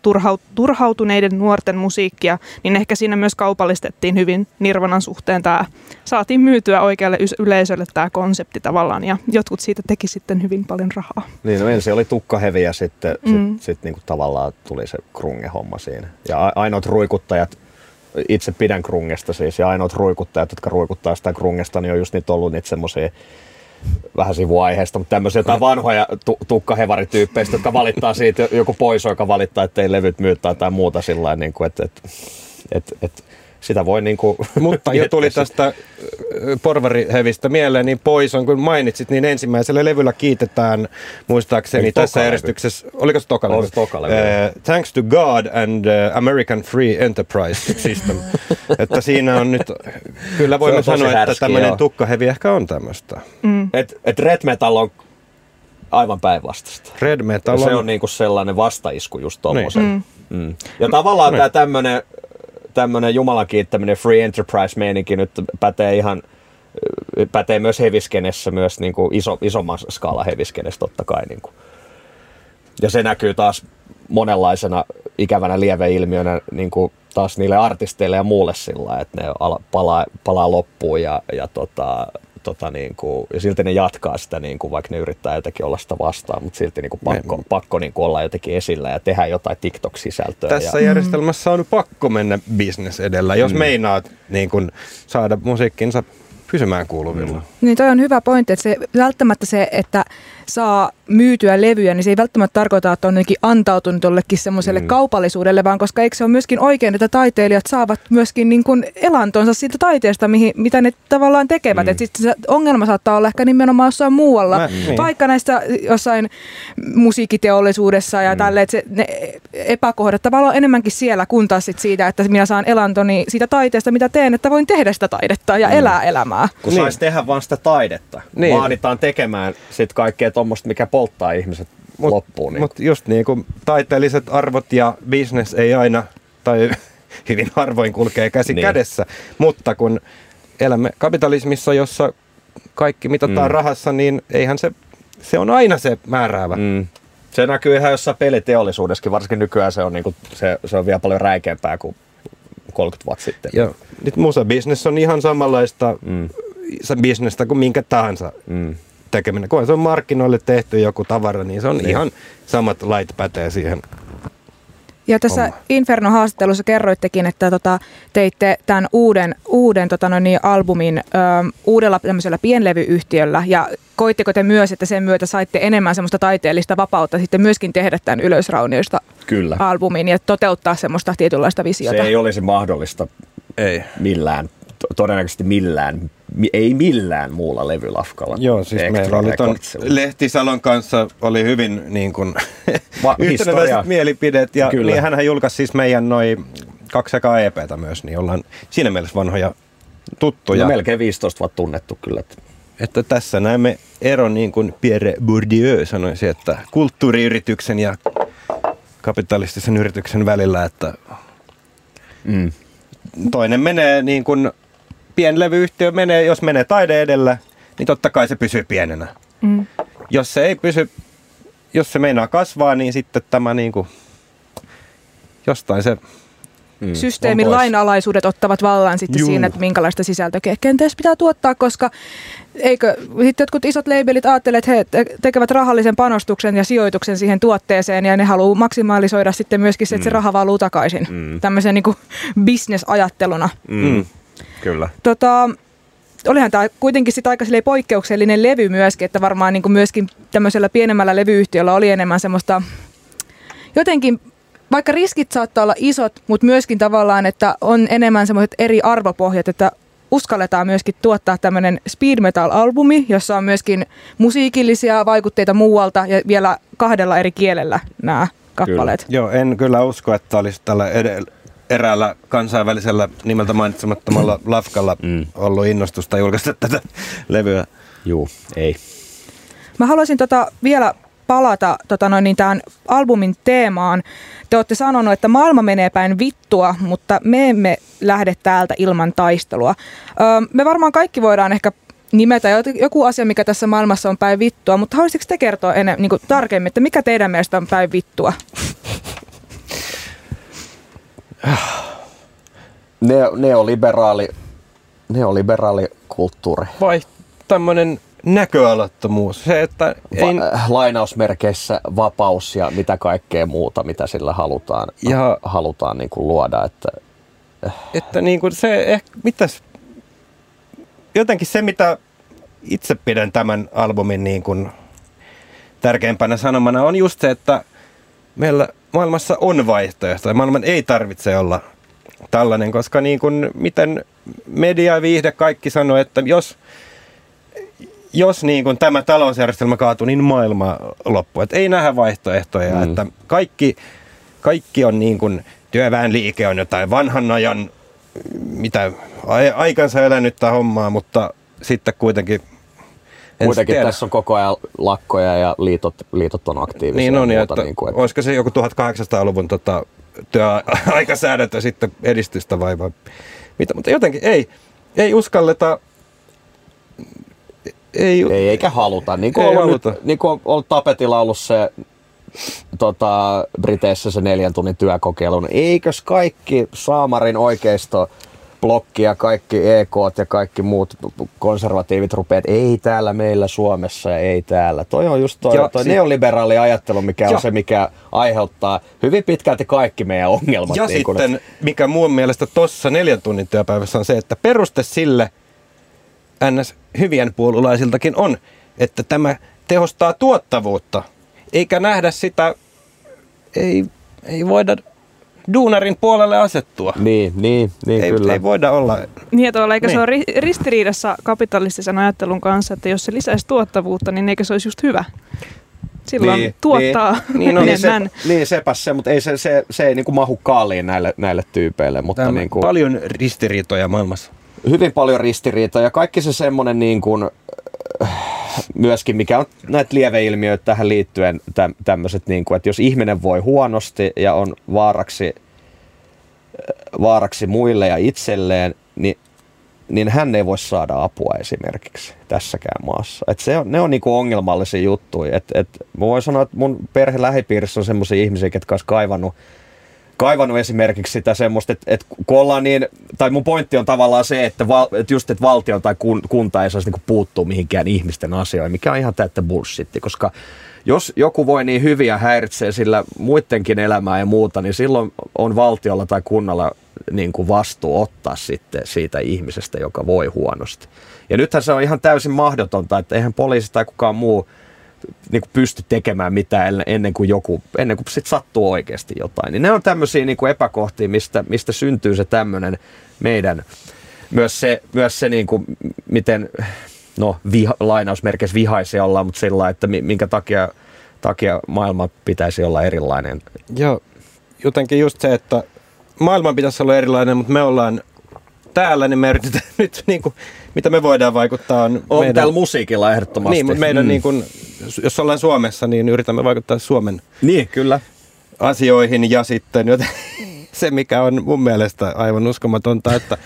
turhautuneiden nuorten musiikkia, niin ehkä siinä myös kaupallistettiin hyvin Nirvanan suhteen tämä, saatiin myytyä oikealle yleisölle tämä konsepti tavallaan, ja jotkut siitä teki sitten hyvin paljon rahaa. Niin, no ensin oli tukkahevi ja sitten mm. sit, sit niinku tavallaan tuli se krunge-homma siinä. Ja ainoat ruikuttajat, itse pidän krungesta siis, ja ainoat ruikuttajat, jotka ruikuttaa sitä krungesta, niin on just niitä ollut niitä semmoisia vähän sivuaiheesta, mutta tämmöisiä jotain vanhoja tu- tukkahevarityyppeistä, jotka valittaa siitä, joku pois, joka valittaa, että ei levyt myy tai muuta sillä niin kuin, että, että, että, että sitä voi niin kuin Mutta jo tuli tästä porvarihevistä mieleen, niin pois on, kun mainitsit, niin ensimmäisellä levyllä kiitetään, muistaakseni Eikö tässä järjestyksessä, oliko se toka levy? Toka levy. Uh, thanks to God and uh, American Free Enterprise System. että siinä on nyt, kyllä voimme sanoa, härski, että tämmöinen tukkahevi ehkä on tämmöistä. Mm. Et, et red metal on aivan päinvastaista. Red metal on... Se on niinku sellainen vastaisku just tommosen. Niin. Mm. Mm. Ja tavallaan niin. tämä tämmöinen tämmöinen Jumalan kiittäminen free enterprise-meininki nyt pätee ihan pätee myös heviskenessä, myös niin kuin iso, isomman skaala heviskenessä totta kai. Niin kuin. Ja se näkyy taas monenlaisena ikävänä lieveilmiönä niin kuin taas niille artisteille ja muulle sillä että ne palaa, palaa loppuun ja, ja tota, tota, niin kuin, ja silti ne jatkaa sitä, niin kuin, vaikka ne yrittää jotenkin olla sitä vastaan, mutta silti niin kuin, pakko, me, pakko niin kuin, olla jotenkin esillä ja tehdä jotain TikTok-sisältöä. Tässä ja, järjestelmässä on pakko mennä business edellä, jos mm. meinaat niin kuin, saada musiikkinsa pysymään kuuluvilla. Mm. Niin toi on hyvä pointti, että se, välttämättä se, että saa myytyä levyjä, niin se ei välttämättä tarkoita, että on jotenkin antautunut jollekin semmoiselle mm. kaupallisuudelle, vaan koska eikö se ole myöskin oikein, että taiteilijat saavat myöskin niin kuin elantonsa siitä taiteesta, mihin, mitä ne tavallaan tekevät. Mm. Että sitten se ongelma saattaa olla ehkä nimenomaan jossain muualla, Mä, niin. vaikka näissä jossain musiikiteollisuudessa ja mm. tälle, että se, ne epäkohdat tavallaan enemmänkin siellä, kun taas sit siitä, että minä saan elantoni siitä taiteesta, mitä teen, että voin tehdä sitä taidetta ja mm. elää elämää. Kun niin. saisi tehdä vaan sitä taidetta, niin. vaaditaan tekemään sitten kaikkea tuommoista, mikä polttaa ihmiset mut, loppuun. Niin. Mutta just niin kuin taiteelliset arvot ja business ei aina, tai hyvin harvoin kulkee käsi niin. kädessä, mutta kun elämme kapitalismissa, jossa kaikki mitataan mm. rahassa, niin eihän se, se on aina se määräävä. Mm. Se näkyy ihan jossain peliteollisuudessakin, varsinkin nykyään se on, niin kuin, se, se on vielä paljon räikeämpää kuin 30 vuotta sitten. Joo. Nyt musabisnes on ihan samanlaista mm. bisnestä kuin minkä tahansa mm tekeminen. Kun se on markkinoille tehty joku tavara, niin se on niin. ihan samat lait pätee siihen. Ja tässä Homma. Inferno-haastattelussa kerroittekin, että tota, teitte tämän uuden, uuden tota no niin, albumin ö, uudella tämmöisellä pienlevyyhtiöllä ja koitteko te myös, että sen myötä saitte enemmän semmoista taiteellista vapautta sitten myöskin tehdä tämän Ylösraunioista Kyllä. albumin ja toteuttaa semmoista tietynlaista visiota? Se ei olisi mahdollista ei. millään, todennäköisesti millään ei millään muulla levylafkalla. Joo, siis meillä oli ton Lehtisalon kanssa oli hyvin niin kuin, yhteneväiset mielipidet ja Kyllä. niin hänhän julkaisi siis meidän noin kaksi ekaa EPtä myös, niin ollaan siinä mielessä vanhoja tuttuja. No melkein 15 vuotta tunnettu kyllä. Että tässä näemme eron niin kuin Pierre Bourdieu sanoisi, että kulttuuriyrityksen ja kapitalistisen yrityksen välillä, että mm. toinen menee niin kuin pienlevyyhtiö menee, jos menee taide edellä, niin totta kai se pysyy pienenä. Mm. Jos se ei pysy, jos se meinaa kasvaa, niin sitten tämä niin kuin, jostain se Mm, Systeemin lainalaisuudet ottavat vallan sitten Juu. siinä, että minkälaista sisältöä kenties pitää tuottaa, koska eikö sitten jotkut isot labelit ajattele, että he tekevät rahallisen panostuksen ja sijoituksen siihen tuotteeseen ja ne haluaa maksimalisoida sitten myöskin se, että mm. se raha valuu takaisin mm. tämmöisen niin bisnesajatteluna. Mm. Kyllä. Tota, olihan tämä kuitenkin sit aika poikkeuksellinen levy myöskin, että varmaan niin kuin myöskin tämmöisellä pienemmällä levyyhtiöllä oli enemmän semmoista jotenkin vaikka riskit saattaa olla isot, mutta myöskin tavallaan, että on enemmän semmoiset eri arvopohjat, että uskalletaan myöskin tuottaa tämmöinen speed metal-albumi, jossa on myöskin musiikillisia vaikutteita muualta ja vielä kahdella eri kielellä nämä kappaleet. Kyllä. Joo, en kyllä usko, että olisi tällä edellä eräällä kansainvälisellä nimeltä mainitsemattomalla lafkalla mm. ollut innostusta julkaista tätä levyä. Juu, ei. Mä haluaisin tota vielä palata tota noin, niin tähän albumin teemaan. Te olette sanonut, että maailma menee päin vittua, mutta me emme lähde täältä ilman taistelua. Öö, me varmaan kaikki voidaan ehkä nimetä joku asia, mikä tässä maailmassa on päin vittua, mutta haluaisitko te kertoa ennen, niin tarkemmin, että mikä teidän mielestä on päin vittua? Neo, neoliberaali, neoliberaali kulttuuri. Vai tämmöinen näköalattomuus. Se, että ei... Va- lainausmerkeissä vapaus ja mitä kaikkea muuta, mitä sillä halutaan, ja... halutaan niin kuin luoda. Että, että niin kuin se ehkä, mitäs, jotenkin se, mitä itse pidän tämän albumin niin kuin tärkeimpänä sanomana, on just se, että meillä maailmassa on vaihtoehtoja. Maailman ei tarvitse olla tällainen, koska niin kuin, miten media ja viihde kaikki sanoo, että jos, jos niin kuin tämä talousjärjestelmä kaatuu, niin maailma loppuu. Että ei nähdä vaihtoehtoja. Mm. Että kaikki, kaikki on niin kuin, työväenliike on jotain vanhan ajan, mitä aikansa elänyttä hommaa, mutta sitten kuitenkin Kuitenkin tiedä. tässä on koko ajan lakkoja ja liitot, liitot on aktiivisia. Niin on, ja muuta, että, niin kuin, että... olisiko se joku 1800-luvun tota, työaikasäädäntö sitten edistystä vai, vai mitä, mutta jotenkin ei, ei uskalleta ei, ei eikä haluta. Niin kuin, ei ollut, haluta. Nyt, niin kuin on ollut tapetilla ollut se tota, Briteissä se neljän tunnin työkokeilu, niin eikös kaikki Saamarin oikeisto blokki ja kaikki EK ja kaikki muut konservatiivit rupeat, ei täällä meillä Suomessa ja ei täällä. Toi on just toi, ja toi sit... neoliberaali ajattelu, mikä ja. on se, mikä aiheuttaa hyvin pitkälti kaikki meidän ongelmat. Ja niin sitten, kun, mikä mun mielestä tuossa neljän tunnin työpäivässä on se, että peruste sille ns. hyvien puolulaisiltakin on, että tämä tehostaa tuottavuutta, eikä nähdä sitä, ei, ei voida duunarin puolelle asettua. Niin, niin, niin ei, kyllä. Ei voida olla. Niin, että eikö niin. se ole ristiriidassa kapitalistisen ajattelun kanssa, että jos se lisäisi tuottavuutta, niin eikö se olisi just hyvä? Silloin niin, tuottaa niin, niin, no, niin, se, niin sepäs se, mutta ei se, se, se ei niinku mahu kaaliin näille, näille tyypeille. Mutta niin kuin, paljon ristiriitoja maailmassa. Hyvin paljon ristiriitoja. Kaikki se semmoinen niin kuin, myöskin, mikä on näitä lieveilmiöitä tähän liittyen, tämmöiset, niin kuin, että jos ihminen voi huonosti ja on vaaraksi, vaaraksi muille ja itselleen, niin, niin hän ei voi saada apua esimerkiksi tässäkään maassa. Et se on, ne on niinku ongelmallisia juttuja. Et, et, mä voin sanoa, että mun perhe lähipiirissä on semmoisia ihmisiä, jotka olisi kaivannut kaivannut esimerkiksi sitä semmoista, että, että kun ollaan niin, tai mun pointti on tavallaan se, että, val, että just että valtio tai kun, kunta ei saisi niin puuttua mihinkään ihmisten asioihin, mikä on ihan täyttä bullshitti, koska jos joku voi niin hyvin ja häiritsee sillä muidenkin elämää ja muuta, niin silloin on valtiolla tai kunnalla niin kuin vastuu ottaa sitten siitä ihmisestä, joka voi huonosti. Ja nythän se on ihan täysin mahdotonta, että eihän poliisi tai kukaan muu niin kuin pysty tekemään mitään ennen kuin joku, ennen kuin sit sattuu oikeasti jotain. Niin ne on tämmöisiä niin epäkohtia, mistä, mistä syntyy se tämmöinen meidän, myös se, myös se niin kuin, miten, no viha, lainausmerkeissä vihaisia ollaan, mutta sillä että minkä takia, takia maailma pitäisi olla erilainen. Joo, jotenkin just se, että maailman pitäisi olla erilainen, mutta me ollaan täällä, niin me yritetään nyt, niin kuin, mitä me voidaan vaikuttaa on... On meidän, täällä musiikilla ehdottomasti. Niin, mutta meidän, mm. niin kuin, jos ollaan Suomessa, niin yritämme vaikuttaa Suomen niin, kyllä. asioihin ja sitten joten, se, mikä on mun mielestä aivan uskomatonta, että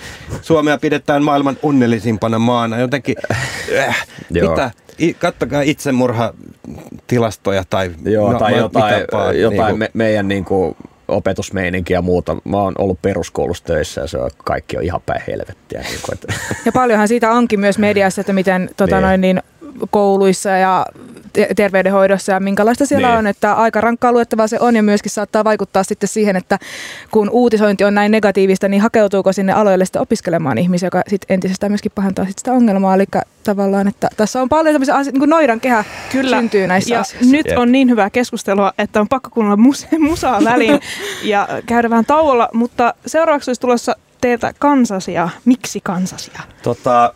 Suomea pidetään maailman onnellisimpana maana. Jotenkin, äh, mitä, I, kattokaa itsemurhatilastoja tai, Joo, no, tai jotain, jotain niin kuin, me, meidän niin kuin, opetusmeininki ja muuta. Mä oon ollut peruskoulussa töissä ja se on, kaikki on ihan päin helvettiä. Niin kuin, että. Ja paljonhan siitä onkin myös mediassa, että miten tota niin. Noin, niin kouluissa ja terveydenhoidossa ja minkälaista siellä niin. on, että aika rankkaa luettavaa se on ja myöskin saattaa vaikuttaa sitten siihen, että kun uutisointi on näin negatiivista, niin hakeutuuko sinne aloille sitten opiskelemaan ihmisiä, joka sitten entisestään myöskin pahentaa sitten sitä ongelmaa, eli tavallaan, että tässä on paljon tämmöisiä asioita, niin kuin noidan kehä Kyllä. syntyy näissä ja asioissa. nyt on niin hyvää keskustelua, että on pakko kuunnella mus- musaa väliin ja käydä vähän tauolla, mutta seuraavaksi olisi tulossa teiltä kansasia. Miksi kansasia? Tota,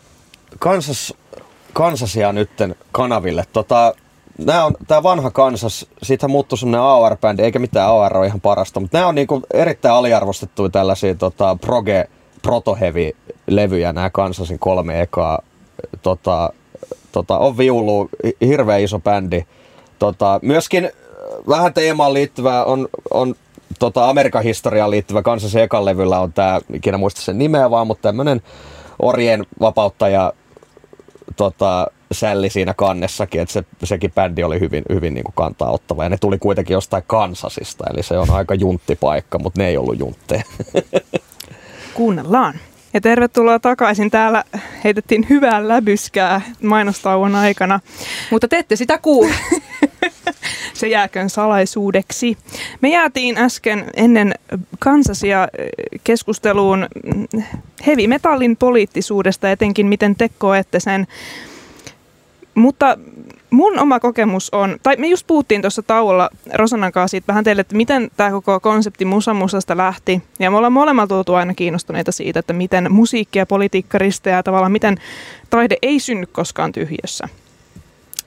kansas Kansasia nytten kanaville. Tota, nämä on, tämä vanha Kansas, siitä muuttui sellainen AR-bändi, eikä mitään AR ole ihan parasta, mutta nämä on niinku erittäin aliarvostettuja tällaisia tota, proge, protoheavy levyjä nämä Kansasin kolme ekaa. Tota, tota, on viulu, hirveän iso bändi. tota, myöskin vähän teemaan liittyvää on, on tota Amerikan historiaan liittyvä kansallisen ekan levyllä on tämä, ikinä muista sen nimeä vaan, mutta tämmöinen orjen vapauttaja tota, sälli siinä kannessakin, että se, sekin bändi oli hyvin, hyvin niin kuin kantaa ottava. Ja ne tuli kuitenkin jostain Kansasista, eli se on aika junttipaikka, mutta ne ei ollut juntteja. Kuunnellaan. Ja tervetuloa takaisin. Täällä heitettiin hyvää läbyskää mainostauon aikana. Mutta te ette sitä kuule. Se jääkön salaisuudeksi. Me jäätiin äsken ennen kansasia keskusteluun heavy metallin poliittisuudesta, etenkin miten te koette sen. Mutta mun oma kokemus on, tai me just puhuttiin tuossa tauolla Rosanan kanssa siitä vähän teille, että miten tämä koko konsepti musamusasta lähti. Ja me ollaan molemmat oltu aina kiinnostuneita siitä, että miten musiikki ja politiikka risteää tavallaan miten taide ei synny koskaan tyhjössä.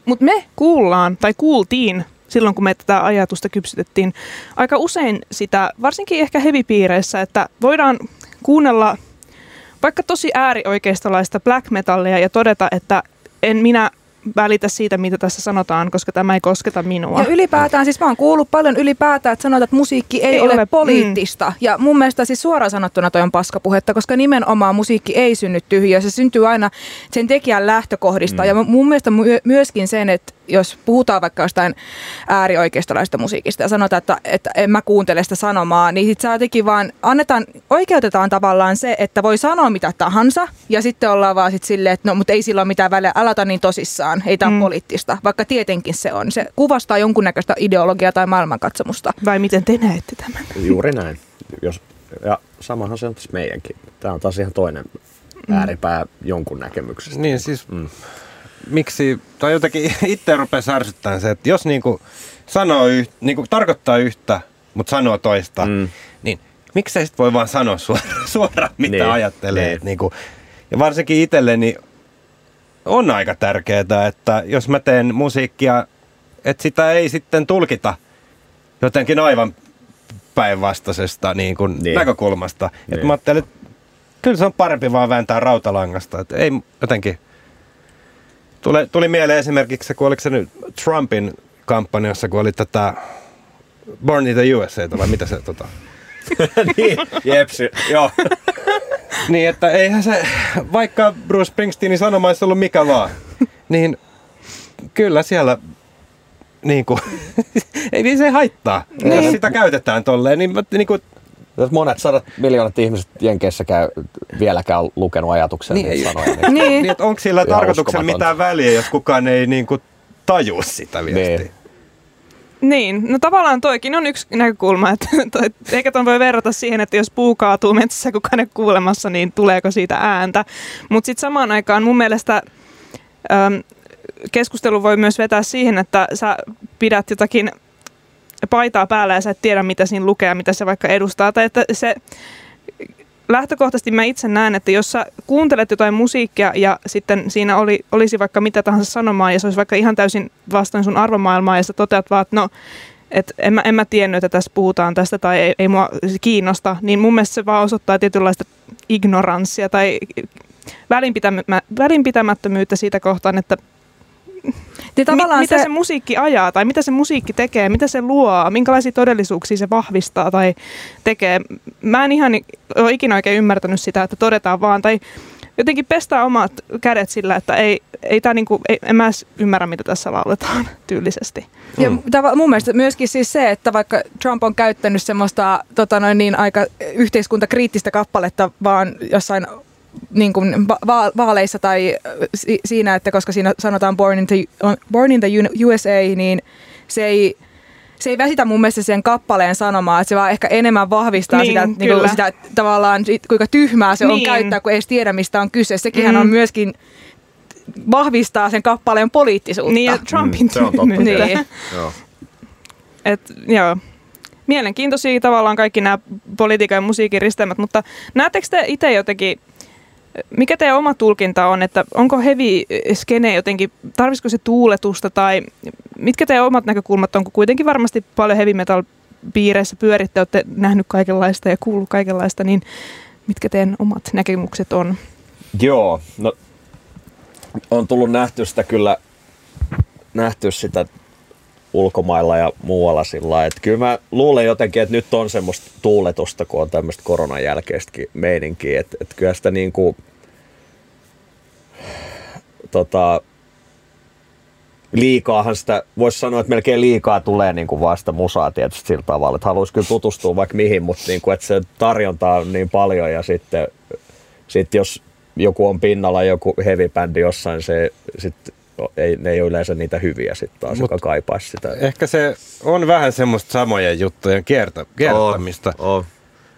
Mutta me kuullaan, tai kuultiin silloin, kun me tätä ajatusta kypsytettiin, aika usein sitä, varsinkin ehkä hevipiireissä, että voidaan kuunnella vaikka tosi äärioikeistolaista black metallia ja todeta, että en minä välitä siitä, mitä tässä sanotaan, koska tämä ei kosketa minua. Ja ylipäätään, siis mä oon kuullut paljon ylipäätään, että sanotaan, että musiikki ei, ei ole, ole poliittista. Mm. Ja mun mielestä siis suoraan sanottuna toi on paskapuhetta, koska nimenomaan musiikki ei synny tyhjiä. Se syntyy aina sen tekijän lähtökohdista. Mm. Ja mun mielestä myöskin sen, että jos puhutaan vaikka jostain äärioikeistolaista musiikista ja sanotaan, että, että en mä kuuntele sitä sanomaa, niin sit jotenkin vaan annetaan, oikeutetaan tavallaan se, että voi sanoa mitä tahansa ja sitten ollaan vaan sit silleen, että no mutta ei sillä ole mitään väliä, älä niin tosissaan, ei tämä mm. poliittista, vaikka tietenkin se on. Se kuvastaa jonkunnäköistä ideologiaa tai maailmankatsomusta. Vai miten te näette tämän? Juuri näin. Jos, ja samahan se on tässä meidänkin. Tämä on taas ihan toinen mm. ääripää jonkun näkemyksestä. Niin siis mm miksi, tai jotenkin itse rupesi ärsyttämään se, että jos niinku sanoo, yht, niinku tarkoittaa yhtä, mutta sanoo toista, mm. niin miksei sit voi vaan sanoa suoraan, suoraan mitä niin, ajattelee. Niin. Niinku, ja varsinkin itselleni on aika tärkeää, että jos mä teen musiikkia, että sitä ei sitten tulkita jotenkin aivan päinvastaisesta niin kuin niin. näkökulmasta. Niin. Että mä ajattelin, että kyllä se on parempi vaan vääntää rautalangasta. Että ei jotenkin Tule, tuli mieleen esimerkiksi kun oliko se nyt Trumpin kampanjassa, kun oli tätä Born in the USA, vai mitä se tota... niin, jepsi, joo. niin, että eihän se, vaikka Bruce Springsteenin sanoma olisi ollut mikä vaan, niin kyllä siellä niin kuin, ei niin se haittaa. Niin. Jos sitä käytetään tolleen, niin, niin kuin, jos monet sadat miljoonat ihmiset Jenkeissä käy, vieläkään lukenut ajatuksen niin, niin sanoja. Niin, niin. niin onko sillä tarkoituksella mitään väliä, jos kukaan ei niin kuin, taju sitä viestiä? Niin. Niin, no tavallaan toikin on yksi näkökulma, että toi, eikä tuon voi verrata siihen, että jos puu kaatuu metsässä kukaan ei kuulemassa, niin tuleeko siitä ääntä. Mutta sitten samaan aikaan mun mielestä äm, keskustelu voi myös vetää siihen, että sä pidät jotakin paitaa päällä ja sä et tiedä, mitä siinä lukee ja mitä se vaikka edustaa. Tai että se, lähtökohtaisesti mä itse näen, että jos sä kuuntelet jotain musiikkia ja sitten siinä oli, olisi vaikka mitä tahansa sanomaa ja se olisi vaikka ihan täysin vastoin sun arvomaailmaa ja sä toteat vaan, että no, että en mä, en mä tiennyt, että tässä puhutaan tästä tai ei, ei mua kiinnosta, niin mun mielestä se vaan osoittaa tietynlaista ignoranssia tai välinpitämättömyyttä siitä kohtaan, että niin tavallaan Mi- mitä se... se musiikki ajaa tai mitä se musiikki tekee, mitä se luo, minkälaisia todellisuuksia se vahvistaa tai tekee. Mä en ihan ole ikinä oikein ymmärtänyt sitä, että todetaan vaan tai jotenkin pestää omat kädet sillä, että ei, ei tää niinku, ei, en mä edes ymmärrä, mitä tässä lauletaan tyylisesti. Ja mm. mun mielestä myöskin siis se, että vaikka Trump on käyttänyt semmoista tota noin niin, aika yhteiskuntakriittistä kappaletta vaan jossain niin kuin va- vaaleissa tai si- siinä, että koska siinä sanotaan born in, the, born in the USA, niin se ei, se ei väsitä mun mielestä sen kappaleen sanomaa, että se vaan ehkä enemmän vahvistaa niin, sitä, niin kuin, sitä tavallaan, kuinka tyhmää se niin. on käyttää, kun ei edes tiedä, mistä on kyse. Sekin mm. on myöskin vahvistaa sen kappaleen poliittisuutta. Niin, ja Trumpin mm, se on totta. niin. joo. Et, joo. Mielenkiintoisia tavallaan kaikki nämä politiikan ja musiikin risteämät, mutta näettekö te itse jotenkin mikä teidän oma tulkinta on, että onko heavy skene jotenkin, tarvisiko se tuuletusta tai mitkä teidän omat näkökulmat, onko kuitenkin varmasti paljon heavy metal piireissä pyöritte, olette nähnyt kaikenlaista ja kuullut kaikenlaista, niin mitkä teidän omat näkemykset on? Joo, no on tullut nähty sitä kyllä, nähty sitä ulkomailla ja muualla sillä että Kyllä mä luulen jotenkin, että nyt on semmoista tuuletusta, kun on tämmöistä koronan jälkeistäkin meininkiä. Että, että kyllä sitä niin kuin, tota, liikaahan sitä, voisi sanoa, että melkein liikaa tulee niin kuin vasta musaa tietysti sillä tavalla, että haluaisi kyllä tutustua vaikka mihin, mutta niin kuin, että se tarjonta on niin paljon ja sitten, sitten jos joku on pinnalla, joku heavy bändi jossain, se sitten ei, ne ei ole yleensä niitä hyviä sitten taas, Mut joka kaipaisi sitä. Ehkä se on vähän semmoista samojen juttujen kiertä, kiertämistä. Oh, oh.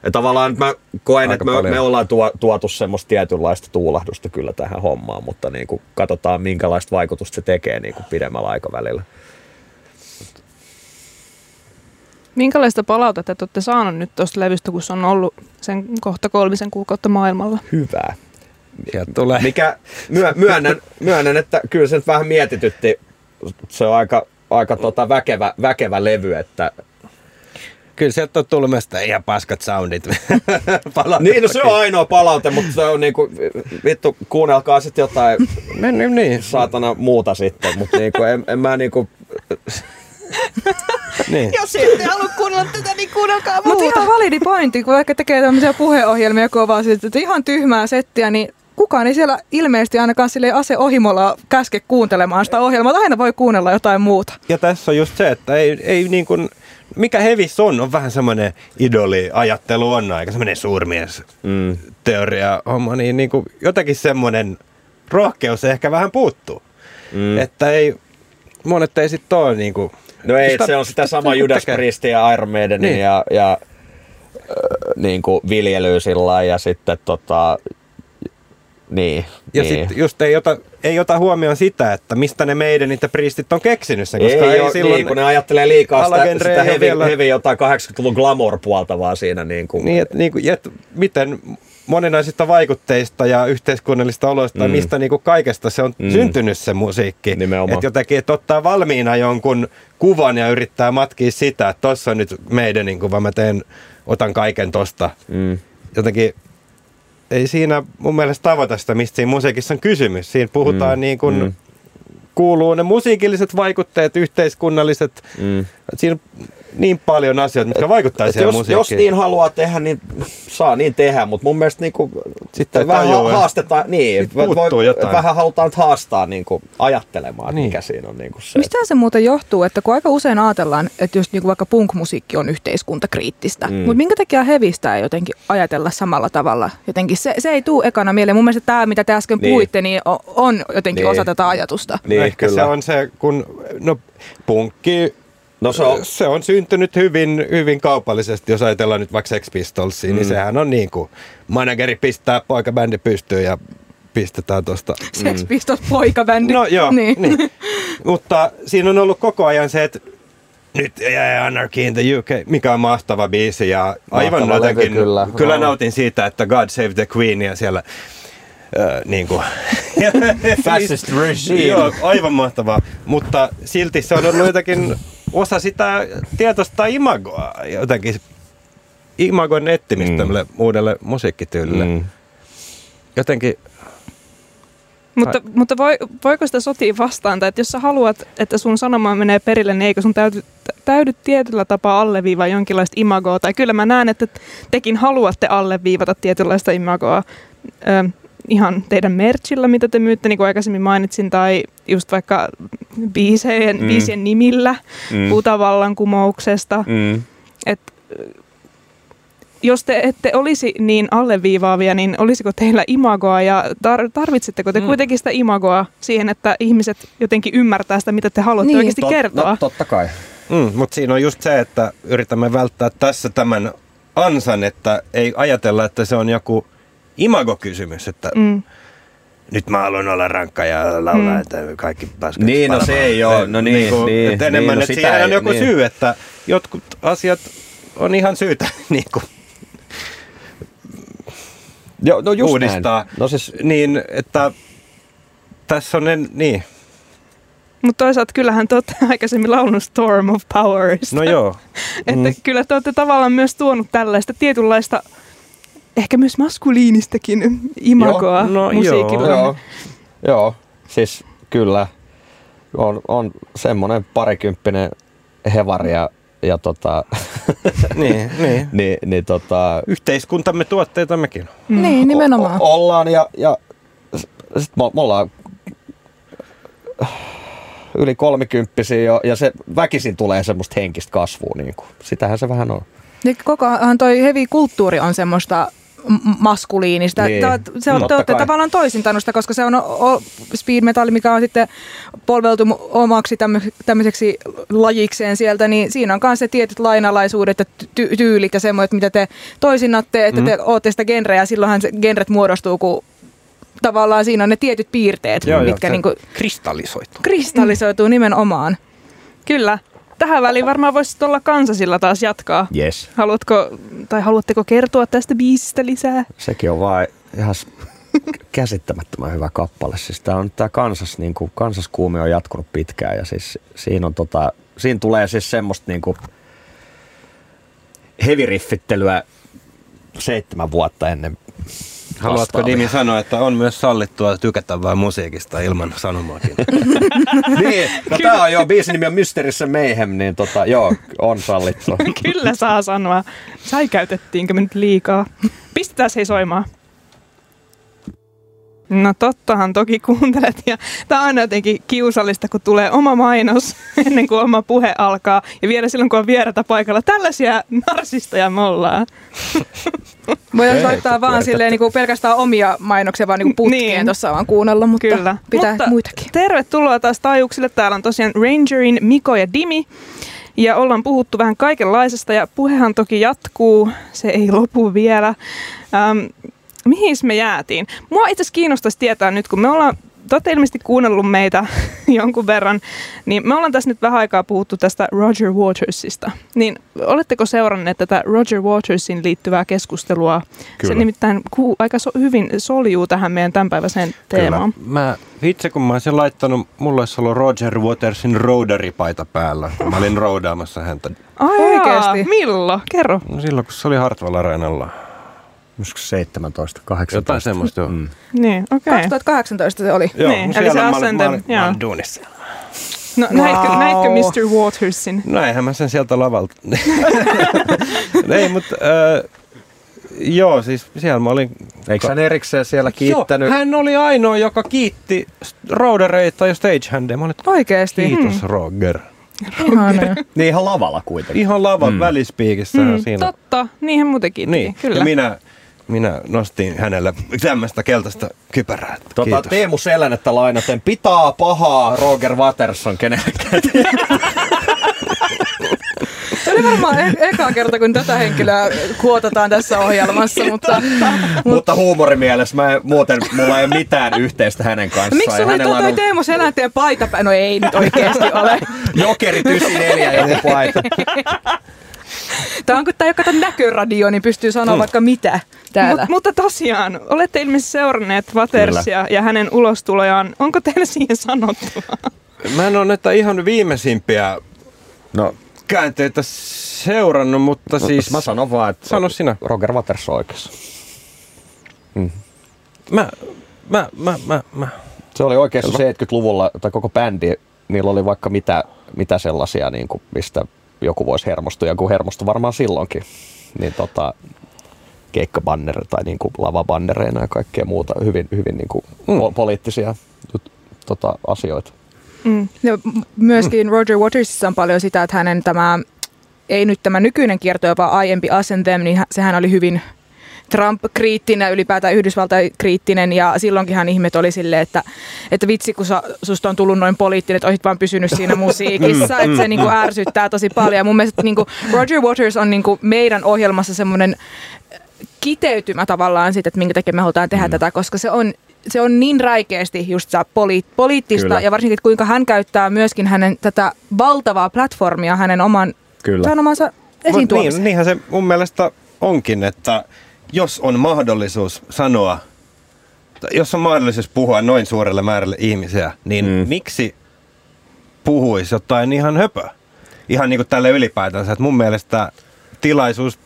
Ja tavallaan mä koen, että me, me ollaan tuo, tuotu semmoista tietynlaista tuulahdusta kyllä tähän hommaan, mutta niin kuin katsotaan minkälaista vaikutusta se tekee niin kuin pidemmällä aikavälillä. Minkälaista palautetta te olette saaneet nyt tuosta levystä, kun se on ollut sen kohta kolmisen kuukautta maailmalla? Hyvää. Ja tulee. Mikä myö, myönnän, myönnän, että kyllä se nyt vähän mietitytti. Se on aika, aika tota väkevä, väkevä levy, että Kyllä sieltä on tullut myös ihan paskat soundit. niin, no se on ainoa palaute, mutta se on niinku, vittu, kuunnelkaa sitten jotain Men, niin, niin. saatana muuta sitten, mutta niinku, en, en mä niinku... niin. Jos ette halua kuunnella tätä, niin kuunnelkaa muuta. Mutta ihan validi pointti, kun vaikka tekee tämmöisiä puheohjelmia kovaa, että ihan tyhmää settiä, niin kukaan ei siellä ilmeisesti ainakaan sille ase ohimolla käske kuuntelemaan sitä ohjelmaa. Aina voi kuunnella jotain muuta. Ja tässä on just se, että ei, ei niin kuin, mikä hevis on, on vähän semmoinen idoli-ajattelu on aika semmoinen suurmies mm. teoria homma, niin, niin kuin jotenkin semmoinen rohkeus ehkä vähän puuttuu. Mm. Että ei, monet ei sitten ole niin kuin, No ei, sitä, se on sitä sama Judas Priest ja Iron Maiden niin. ja, ja äh, niin kuin viljelyä sillä ja sitten tota, niin. Ja niin. sitten just ei ota, ei ota huomioon sitä, että mistä ne meidän niitä priistit on keksinyt sen, koska ei, ei ole, silloin... Niin, kun ne ajattelee liikaa sitä, sitä hevi, vielä... hevi jotain 80-luvun glamour-puolta siinä. Niin, kuin. niin, että, niin kuin, että miten moninaisista vaikutteista ja yhteiskunnallista oloista, mm. mistä niin kuin kaikesta se on mm. syntynyt se musiikki. Että jotenkin, että ottaa valmiina jonkun kuvan ja yrittää matkia sitä, että tuossa on nyt meidän, niin kuin, vaan mä teen, otan kaiken tosta. Mm. Jotenkin ei siinä mun mielestä tavoita sitä, mistä siinä musiikissa on kysymys. Siinä puhutaan mm, niin kuin, mm. kuuluu ne musiikilliset vaikutteet, yhteiskunnalliset. Mm. Siinä niin paljon asioita, mitkä vaikuttaa siihen jos, musiikkiin. Jos niin haluaa tehdä, niin saa niin tehdä, mutta mun mielestä niin kuin, sitten vähän tajua, haastetaan, niin, voi, jotain. vähän halutaan haastaa niin kuin, ajattelemaan, niin. mikä siinä on niin kuin se. Mistä se muuten johtuu, että kun aika usein ajatellaan, että just niin kuin vaikka punk-musiikki on yhteiskuntakriittistä, mm. mutta minkä takia hevistä ei jotenkin ajatella samalla tavalla? Jotenkin se, se ei tule ekana mieleen. Mun mielestä tämä, mitä te äsken niin. puhuitte, niin on jotenkin niin. osa tätä ajatusta. Niin, Ehkä kyllä. se on se, kun no, punkki No se on, se on syntynyt hyvin, hyvin kaupallisesti, jos ajatellaan nyt vaikka Sex Pistolsia, niin mm. niin sehän on niin kuin manageri pistää poikabändi pystyyn ja pistetään tuosta. Sex mm. Pistols poikabändi. No joo, niin. niin. Mutta siinä on ollut koko ajan se, että nyt jäi Anarchy in the UK, mikä on mahtava biisi ja aivan jotenkin, kyllä, kyllä nautin siitä, että God Save the Queen ja siellä äh, niin kuin, Fascist regime. Joo, aivan mahtavaa, mutta silti se on ollut jotakin osa sitä tietoista imagoa, jotenkin imagon etsimistä mm. uudelle musiikkityylille. Mm. Jotenkin mutta, mutta voi, voiko sitä sotia vastaan, tai että jos sä haluat, että sun sanoma menee perille, niin eikö sun täydy, täydy tietyllä tapaa alleviivaa jonkinlaista imagoa, tai kyllä mä näen, että tekin haluatte alleviivata tietynlaista imagoa ö, ihan teidän merchillä, mitä te myytte, niin kuin aikaisemmin mainitsin, tai just vaikka biiseen, mm. biisien nimillä, mm. putavallankumouksesta. Mm. Et, jos te ette olisi niin alleviivaavia, niin olisiko teillä imagoa ja tar- tarvitsetteko te mm. kuitenkin sitä imagoa siihen, että ihmiset jotenkin ymmärtää sitä, mitä te haluatte niin. oikeasti Tot, kertoa? No, totta kai. Mm, mutta siinä on just se, että yritämme välttää tässä tämän ansan, että ei ajatella, että se on joku imagokysymys, että mm. nyt mä haluan olla rankka ja laulaa, mm. että kaikki paskat. Niin, no se ei ole. No niin, niin, kuin, niin, että enemmän, niin, no että siihen on joku niin. syy, että jotkut asiat on ihan syytä niin kuin, Joo, no just uudistaa. Näin. No siis... Niin, että tässä on en, niin. Mutta toisaalta kyllähän te olette aikaisemmin laulunut Storm of Powers. No joo. että mm. kyllä te olette tavallaan myös tuonut tällaista tietynlaista ehkä myös maskuliinistakin imagoa joo, no, musiikilla. Joo, joo, joo, siis kyllä on, on semmoinen parikymppinen hevari ja, ja tota, niin, niin. niin, niin tota, Yhteiskuntamme tuotteita mekin. Mm. Niin, nimenomaan. O- ollaan ja, ja sit me, me ollaan yli kolmikymppisiä jo, ja se väkisin tulee semmoista henkistä kasvua. Niin kuin. Sitähän se vähän on. Niin koko ajan toi heavy kulttuuri on semmoista maskuliinista. Niin. Niin. Se on, te Totta olette kai. tavallaan toisintannusta, koska se on o- speed metal, mikä on sitten polveltu omaksi tämmö- tämmöiseksi lajikseen sieltä, niin siinä on myös se tietyt lainalaisuudet ja ty- tyylit ja semmoiset, mitä te toisinnatte, että te ootte sitä genreä, ja silloinhan se genret muodostuu, kun tavallaan siinä on ne tietyt piirteet, Joo, joo, mitkä se niinku kristallisoituu. kristallisoituu nimenomaan. Kyllä. Tähän väliin varmaan voisit olla kansasilla taas jatkaa. Yes. Haluatko, tai haluatteko kertoa tästä biisistä lisää? Sekin on vaan ihan käsittämättömän hyvä kappale. Siis tää on tää kansas, niin kuin, kansaskuumi on jatkunut pitkään ja siis siinä, on tota, siinä tulee siis semmoista niin kuin heavy-riffittelyä seitsemän vuotta ennen Haluatko. Dimi sanoa, että on myös sallittua tykätä vain musiikista ilman sanomaakin? niin, no tää on joo, biisin nimi on Mysterissä Mayhem, niin tota, joo, on sallittu. Kyllä saa sanoa. Säikäytettiinkö me nyt liikaa? Pistetään se soimaan. No tottahan toki kuuntelet ja tämä on aina jotenkin kiusallista, kun tulee oma mainos ennen kuin oma puhe alkaa ja vielä silloin kun on vierätä paikalla. Tällaisia narsistoja me ollaan. Voidaan Ei, laittaa vaan silleen niin kuin pelkästään omia mainoksia vaan niin kuin putkeen Niin. niin. tuossa vaan kuunnella, mutta Kyllä. pitää Mutta muitakin. Tervetuloa taas taajuuksille. Täällä on tosiaan Rangerin Miko ja Dimi. Ja ollaan puhuttu vähän kaikenlaisesta ja puhehan toki jatkuu. Se ei lopu vielä. Ähm, mihin me jäätiin? Mua itse asiassa kiinnostaisi tietää nyt, kun me ollaan te olette ilmeisesti kuunnellut meitä jonkun verran, niin me ollaan tässä nyt vähän aikaa puhuttu tästä Roger Watersista. Niin oletteko seuranneet tätä Roger Watersin liittyvää keskustelua? Kyllä. Se nimittäin ku, aika so, hyvin soljuu tähän meidän tämänpäiväiseen teemaan. Mä, itse kun mä olisin laittanut, mulla olisi ollut Roger Watersin roaderipaita päällä. Mä olin roudaamassa häntä. Ai Oikeesti? jaa, Milloin? Kerro. No silloin kun se oli Hartwall Areenalla. Joskus 17, 18. Jotain semmoista joo. Mm. Niin, okei. Okay. 2018 se oli. Joo, Niin, no eli se siellä mä mä olin, mä joo. olin duunissa. No, näitkö, Wow. näitkö Mr. Watersin? Näinhän mä sen sieltä lavalta. Ei, mutta äh, joo, siis siellä mä olin... Eikö hän erikseen siellä kiittänyt? Joo, hän oli ainoa, joka kiitti roudereita ja stagehandia. Mä olin, Oikeesti. kiitos Roger. Ihana. Niin ihan lavalla kuitenkin. Ihan lavan Mm. mm. välispiikissä mm, siinä. Totta, niinhän muutenkin. Niin, Kyllä. ja minä, minä nostin hänelle tämmöistä keltaista kypärää. Tota, Kiitos. Teemu Selänettä lainaten, pitää pahaa Roger Waterson kenellekään. Se oli varmaan e- eka kerta, kun tätä henkilöä kuotataan tässä ohjelmassa, mutta Mutta huumorimielessä mä en, muuten mulla ei ole mitään yhteistä hänen kanssaan. miksi sulla hänellä toi, on Teemu Selänteen paita? No ei nyt oikeasti ole. Jokeri 94 joku paita. Tämä on kun tämä ole kato näköradio, niin pystyy sanoa vaikka mitä täällä. Mut, mutta tosiaan, olette ilmeisesti seuranneet Watersia ja hänen ulostulojaan. Onko teillä siihen sanottavaa? Mä en ole näitä ihan viimeisimpiä No, käänteitä seurannut, mutta siis... siis... Mä sanon vaan, että Sano sinä. Roger Waters on oikeassa. Mä, mä, mä, mä, mä. Se oli oikeassa 70-luvulla, tai koko bändi, niillä oli vaikka mitä, mitä sellaisia, niin kuin, mistä joku voisi hermostua, ja kun hermostui varmaan silloinkin, niin tota, keikkabanner tai niin kuin lavabannereina ja kaikkea muuta, hyvin, hyvin niin kuin Mm. po- poliittisia tota, asioita. Mm. Ja m- myöskin Roger Watersissa on paljon sitä, että hänen tämä, ei nyt tämä nykyinen kierto, vaan aiempi Ascendem, niin hä- sehän oli hyvin Trump-kriittinen, ylipäätään Yhdysvaltain-kriittinen, ja silloinkin hän ihmet oli silleen, että, että vitsi, kun sa, susta on tullut noin poliittinen, että olisit vaan pysynyt siinä musiikissa, että se niinku ärsyttää tosi paljon. Ja mun mielestä niinku Roger Waters on niinku meidän ohjelmassa semmoinen kiteytymä tavallaan siitä, että minkä takia me halutaan tehdä mm. tätä, koska se on, se on niin räikeästi just sitä poli- poliittista Kyllä. ja varsinkin, kuinka hän käyttää myöskin hänen tätä valtavaa platformia hänen oman, Kyllä. tähän omansa esiin Mut tuomiseen. niin, niinhän se mun mielestä onkin, että jos on mahdollisuus sanoa, jos on mahdollisuus puhua noin suurelle määrälle ihmisiä, niin Mm. miksi puhuisi jotain ihan höpöä? Ihan niin kuin tälle ylipäätänsä, että mun mielestä tilaisuus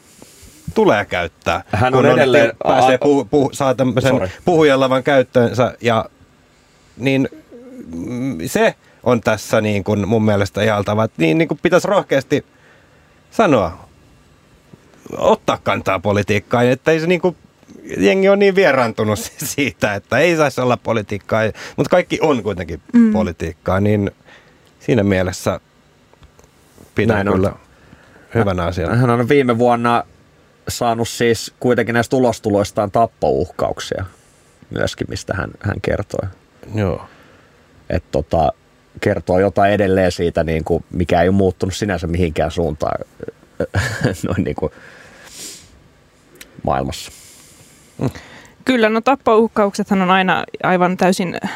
tulee käyttää. Hän kun on edelleen- pääsee a- puhu, puhu, saa tämmöisen Sorry. puhujalavan käyttöönsä ja niin se on tässä niin kuin mun mielestä ihaltava. Niin, niin kuin pitäisi rohkeasti sanoa, ottaa kantaa politiikkaan, että ei se niin kuin, jengi on niin vieraantunut siitä, että ei saisi olla politiikkaa, mutta kaikki on kuitenkin mm. politiikkaa, niin siinä mielessä pidän Näin kyllä on. hyvänä asiana. Hän on viime vuonna saanut siis kuitenkin näistä ulostuloistaan tappouhkauksia myöskin, mistä hän, hän kertoi. Joo. Et tota, kertoo jotain edelleen siitä, niin kuin, mikä ei ole muuttunut sinänsä mihinkään suuntaan noin niin kuin maailmassa. Mm. Kyllä, no tappouhkauksethan on aina aivan täysin äh,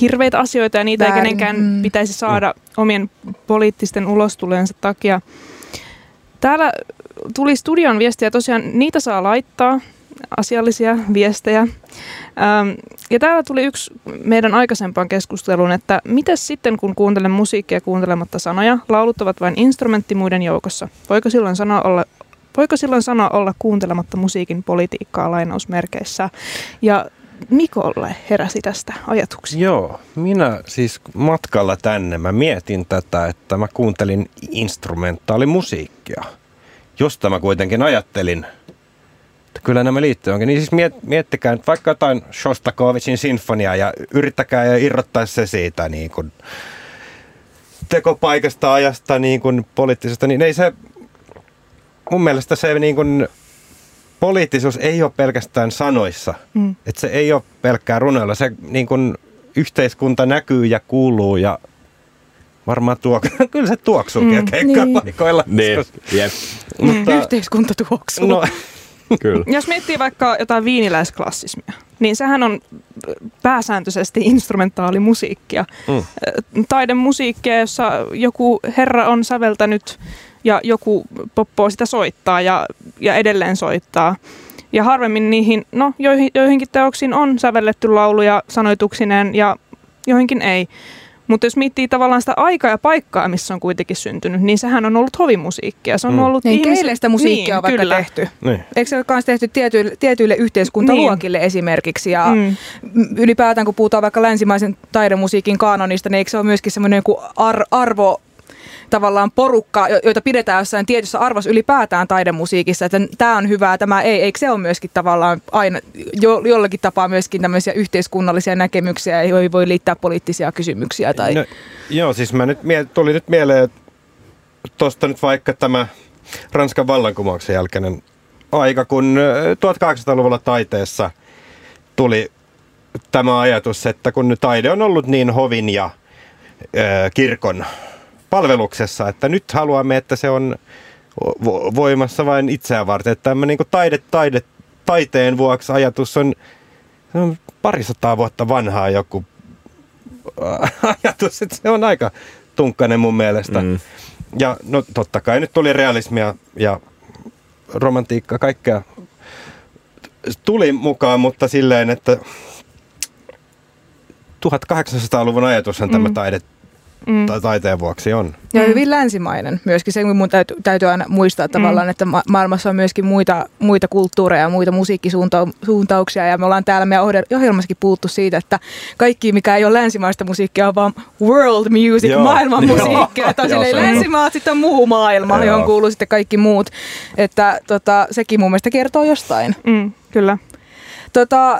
hirveitä asioita ja niitä Väärin. ei kenenkään mm. pitäisi saada omien poliittisten ulostulojensa takia. Täällä tuli studion viestiä, tosiaan niitä saa laittaa, asiallisia viestejä. Ähm, ja täällä tuli yksi meidän aikaisempaan keskusteluun, että mitä sitten kun kuuntelen musiikkia kuuntelematta sanoja, laulut ovat vain instrumentti muiden joukossa. Voiko silloin sanoa olla, voiko silloin sanoa olla kuuntelematta musiikin politiikkaa lainausmerkeissä? Ja Mikolle heräsi tästä ajatuksia? Joo, minä siis matkalla tänne mä mietin tätä, että mä kuuntelin instrumentaalimusiikkia, josta mä kuitenkin ajattelin, että kyllä nämä liittyy onkin. Niin siis miet, miettikää nyt vaikka jotain Shostakovicin sinfoniaa ja yrittäkää ja irrottaa se siitä niin kuin tekopaikasta, ajasta, niin kuin poliittisesta, niin ei se, mun mielestä se niin kuin poliittisuus ei ole pelkästään sanoissa. Mm. Että se ei ole pelkkää runoilla. Se niin kuin, yhteiskunta näkyy ja kuuluu ja varmaan tuo, kyllä se tuoksuukin mm, keikkapaikoilla. Niin. niin. Yep. Mutta, mm. Yhteiskunta tuoksuu. No, Kyllä. Jos miettii vaikka jotain viiniläisklassismia, niin sehän on pääsääntöisesti instrumentaalimusiikkia. Mm. Taidemusiikkia, jossa joku herra on säveltänyt ja joku poppoo sitä soittaa ja, ja edelleen soittaa. Ja harvemmin niihin, no joihin, joihinkin teoksiin on sävelletty lauluja sanoituksineen ja joihinkin ei. Mutta jos miettii tavallaan sitä aikaa ja paikkaa, missä on kuitenkin syntynyt, niin sehän on ollut hovimusiikkia. Se on mm. ollut niin, ihmiset... keille musiikkia niin, on vaikka kyllä. tehty. Niin. Eikö se ole myös tehty tietyille, tietyille yhteiskuntaluokille niin. esimerkiksi? Ja mm. ylipäätään kun puhutaan vaikka länsimaisen taidemusiikin kanonista, niin eikö se ole myöskin semmoinen ar- arvo tavallaan porukka, joita pidetään jossain tietyssä arvossa ylipäätään taidemusiikissa, että tämä on hyvää, tämä ei, eikö se ole myöskin tavallaan aina jo, jollakin tapaa myöskin tämmöisiä yhteiskunnallisia näkemyksiä, ei voi liittää poliittisia kysymyksiä? Tai... No, joo, siis mä nyt tuli nyt mieleen, että tuosta nyt vaikka tämä Ranskan vallankumouksen jälkeinen aika, kun 1800-luvulla taiteessa tuli tämä ajatus, että kun taide on ollut niin hovin ja kirkon palveluksessa, että nyt haluamme, että se on voimassa vain itseään varten. Että tämä niin taide, taide, taiteen vuoksi ajatus on, on parisataa vuotta vanhaa joku ajatus, että se on aika tunkkainen mun mielestä. Mm. Ja no totta kai nyt tuli realismia ja romantiikkaa, kaikkea tuli mukaan, mutta silleen, että 1800-luvun ajatushan mm. tämä taide, mm. tai taiteen vuoksi on. Ja hyvin länsimainen myöskin. Se mun täytyy, täytyy aina muistaa mm. tavallaan, että ma- maailmassa on myöskin muita, muita kulttuureja ja muita musiikkisuuntauksia. Ja me ollaan täällä meidän ohjelmassakin puhuttu siitä, että kaikki mikä ei ole länsimaista musiikkia on vaan world music, Joo. maailman musiikkia. Että on länsimaat, sitten on muu maailma, Joo. johon kuuluu sitten kaikki muut. Että tota, sekin mun mielestä kertoo jostain. Mm, kyllä. Tota,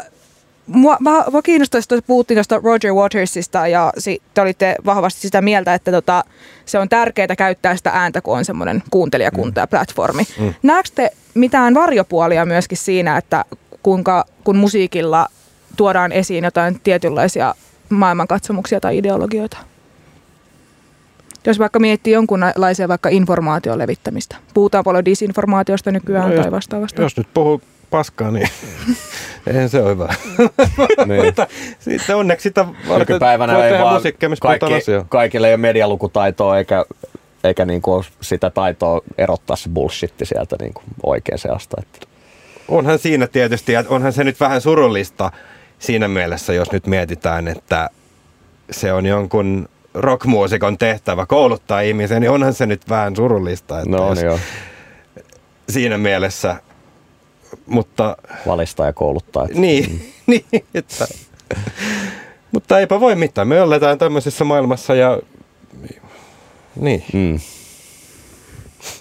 Mua, mä, mua kiinnostaisi, että puhuttiin tuosta Roger Watersista ja si, te olitte vahvasti sitä mieltä, että tota, se on tärkeää käyttää sitä ääntä, kun on semmoinen kuuntelijakunta ja platformi. Mm. Näetkö te mitään varjopuolia myöskin siinä, että kuinka, kun musiikilla tuodaan esiin jotain tietynlaisia maailmankatsomuksia tai ideologioita? Jos vaikka miettii jonkunlaisia vaikka informaation levittämistä. Puhutaan paljon disinformaatiosta nykyään no, tai vastaavasta. Jos nyt puhuu paskaa, niin eihän se ole hyvä. niin. Mutta sitten onneksi sitä Nykypäivänä ei vaan kaikki, kaikille ei ole medialukutaitoa eikä, eikä niinku ole sitä taitoa erottaa se bullshitti sieltä niinku oikein seasta. Että. Onhan siinä tietysti, ja onhan se nyt vähän surullista siinä mielessä, jos nyt mietitään, että se on jonkun rockmuusikon tehtävä kouluttaa ihmisiä, niin onhan se nyt vähän surullista. Että no on joo. Siinä mielessä mutta... Valistaa ja kouluttaa. Että, niin, mm. niin, että Mutta eipä voi mitään. Me ollaan tämmöisessä maailmassa ja niin. Mm.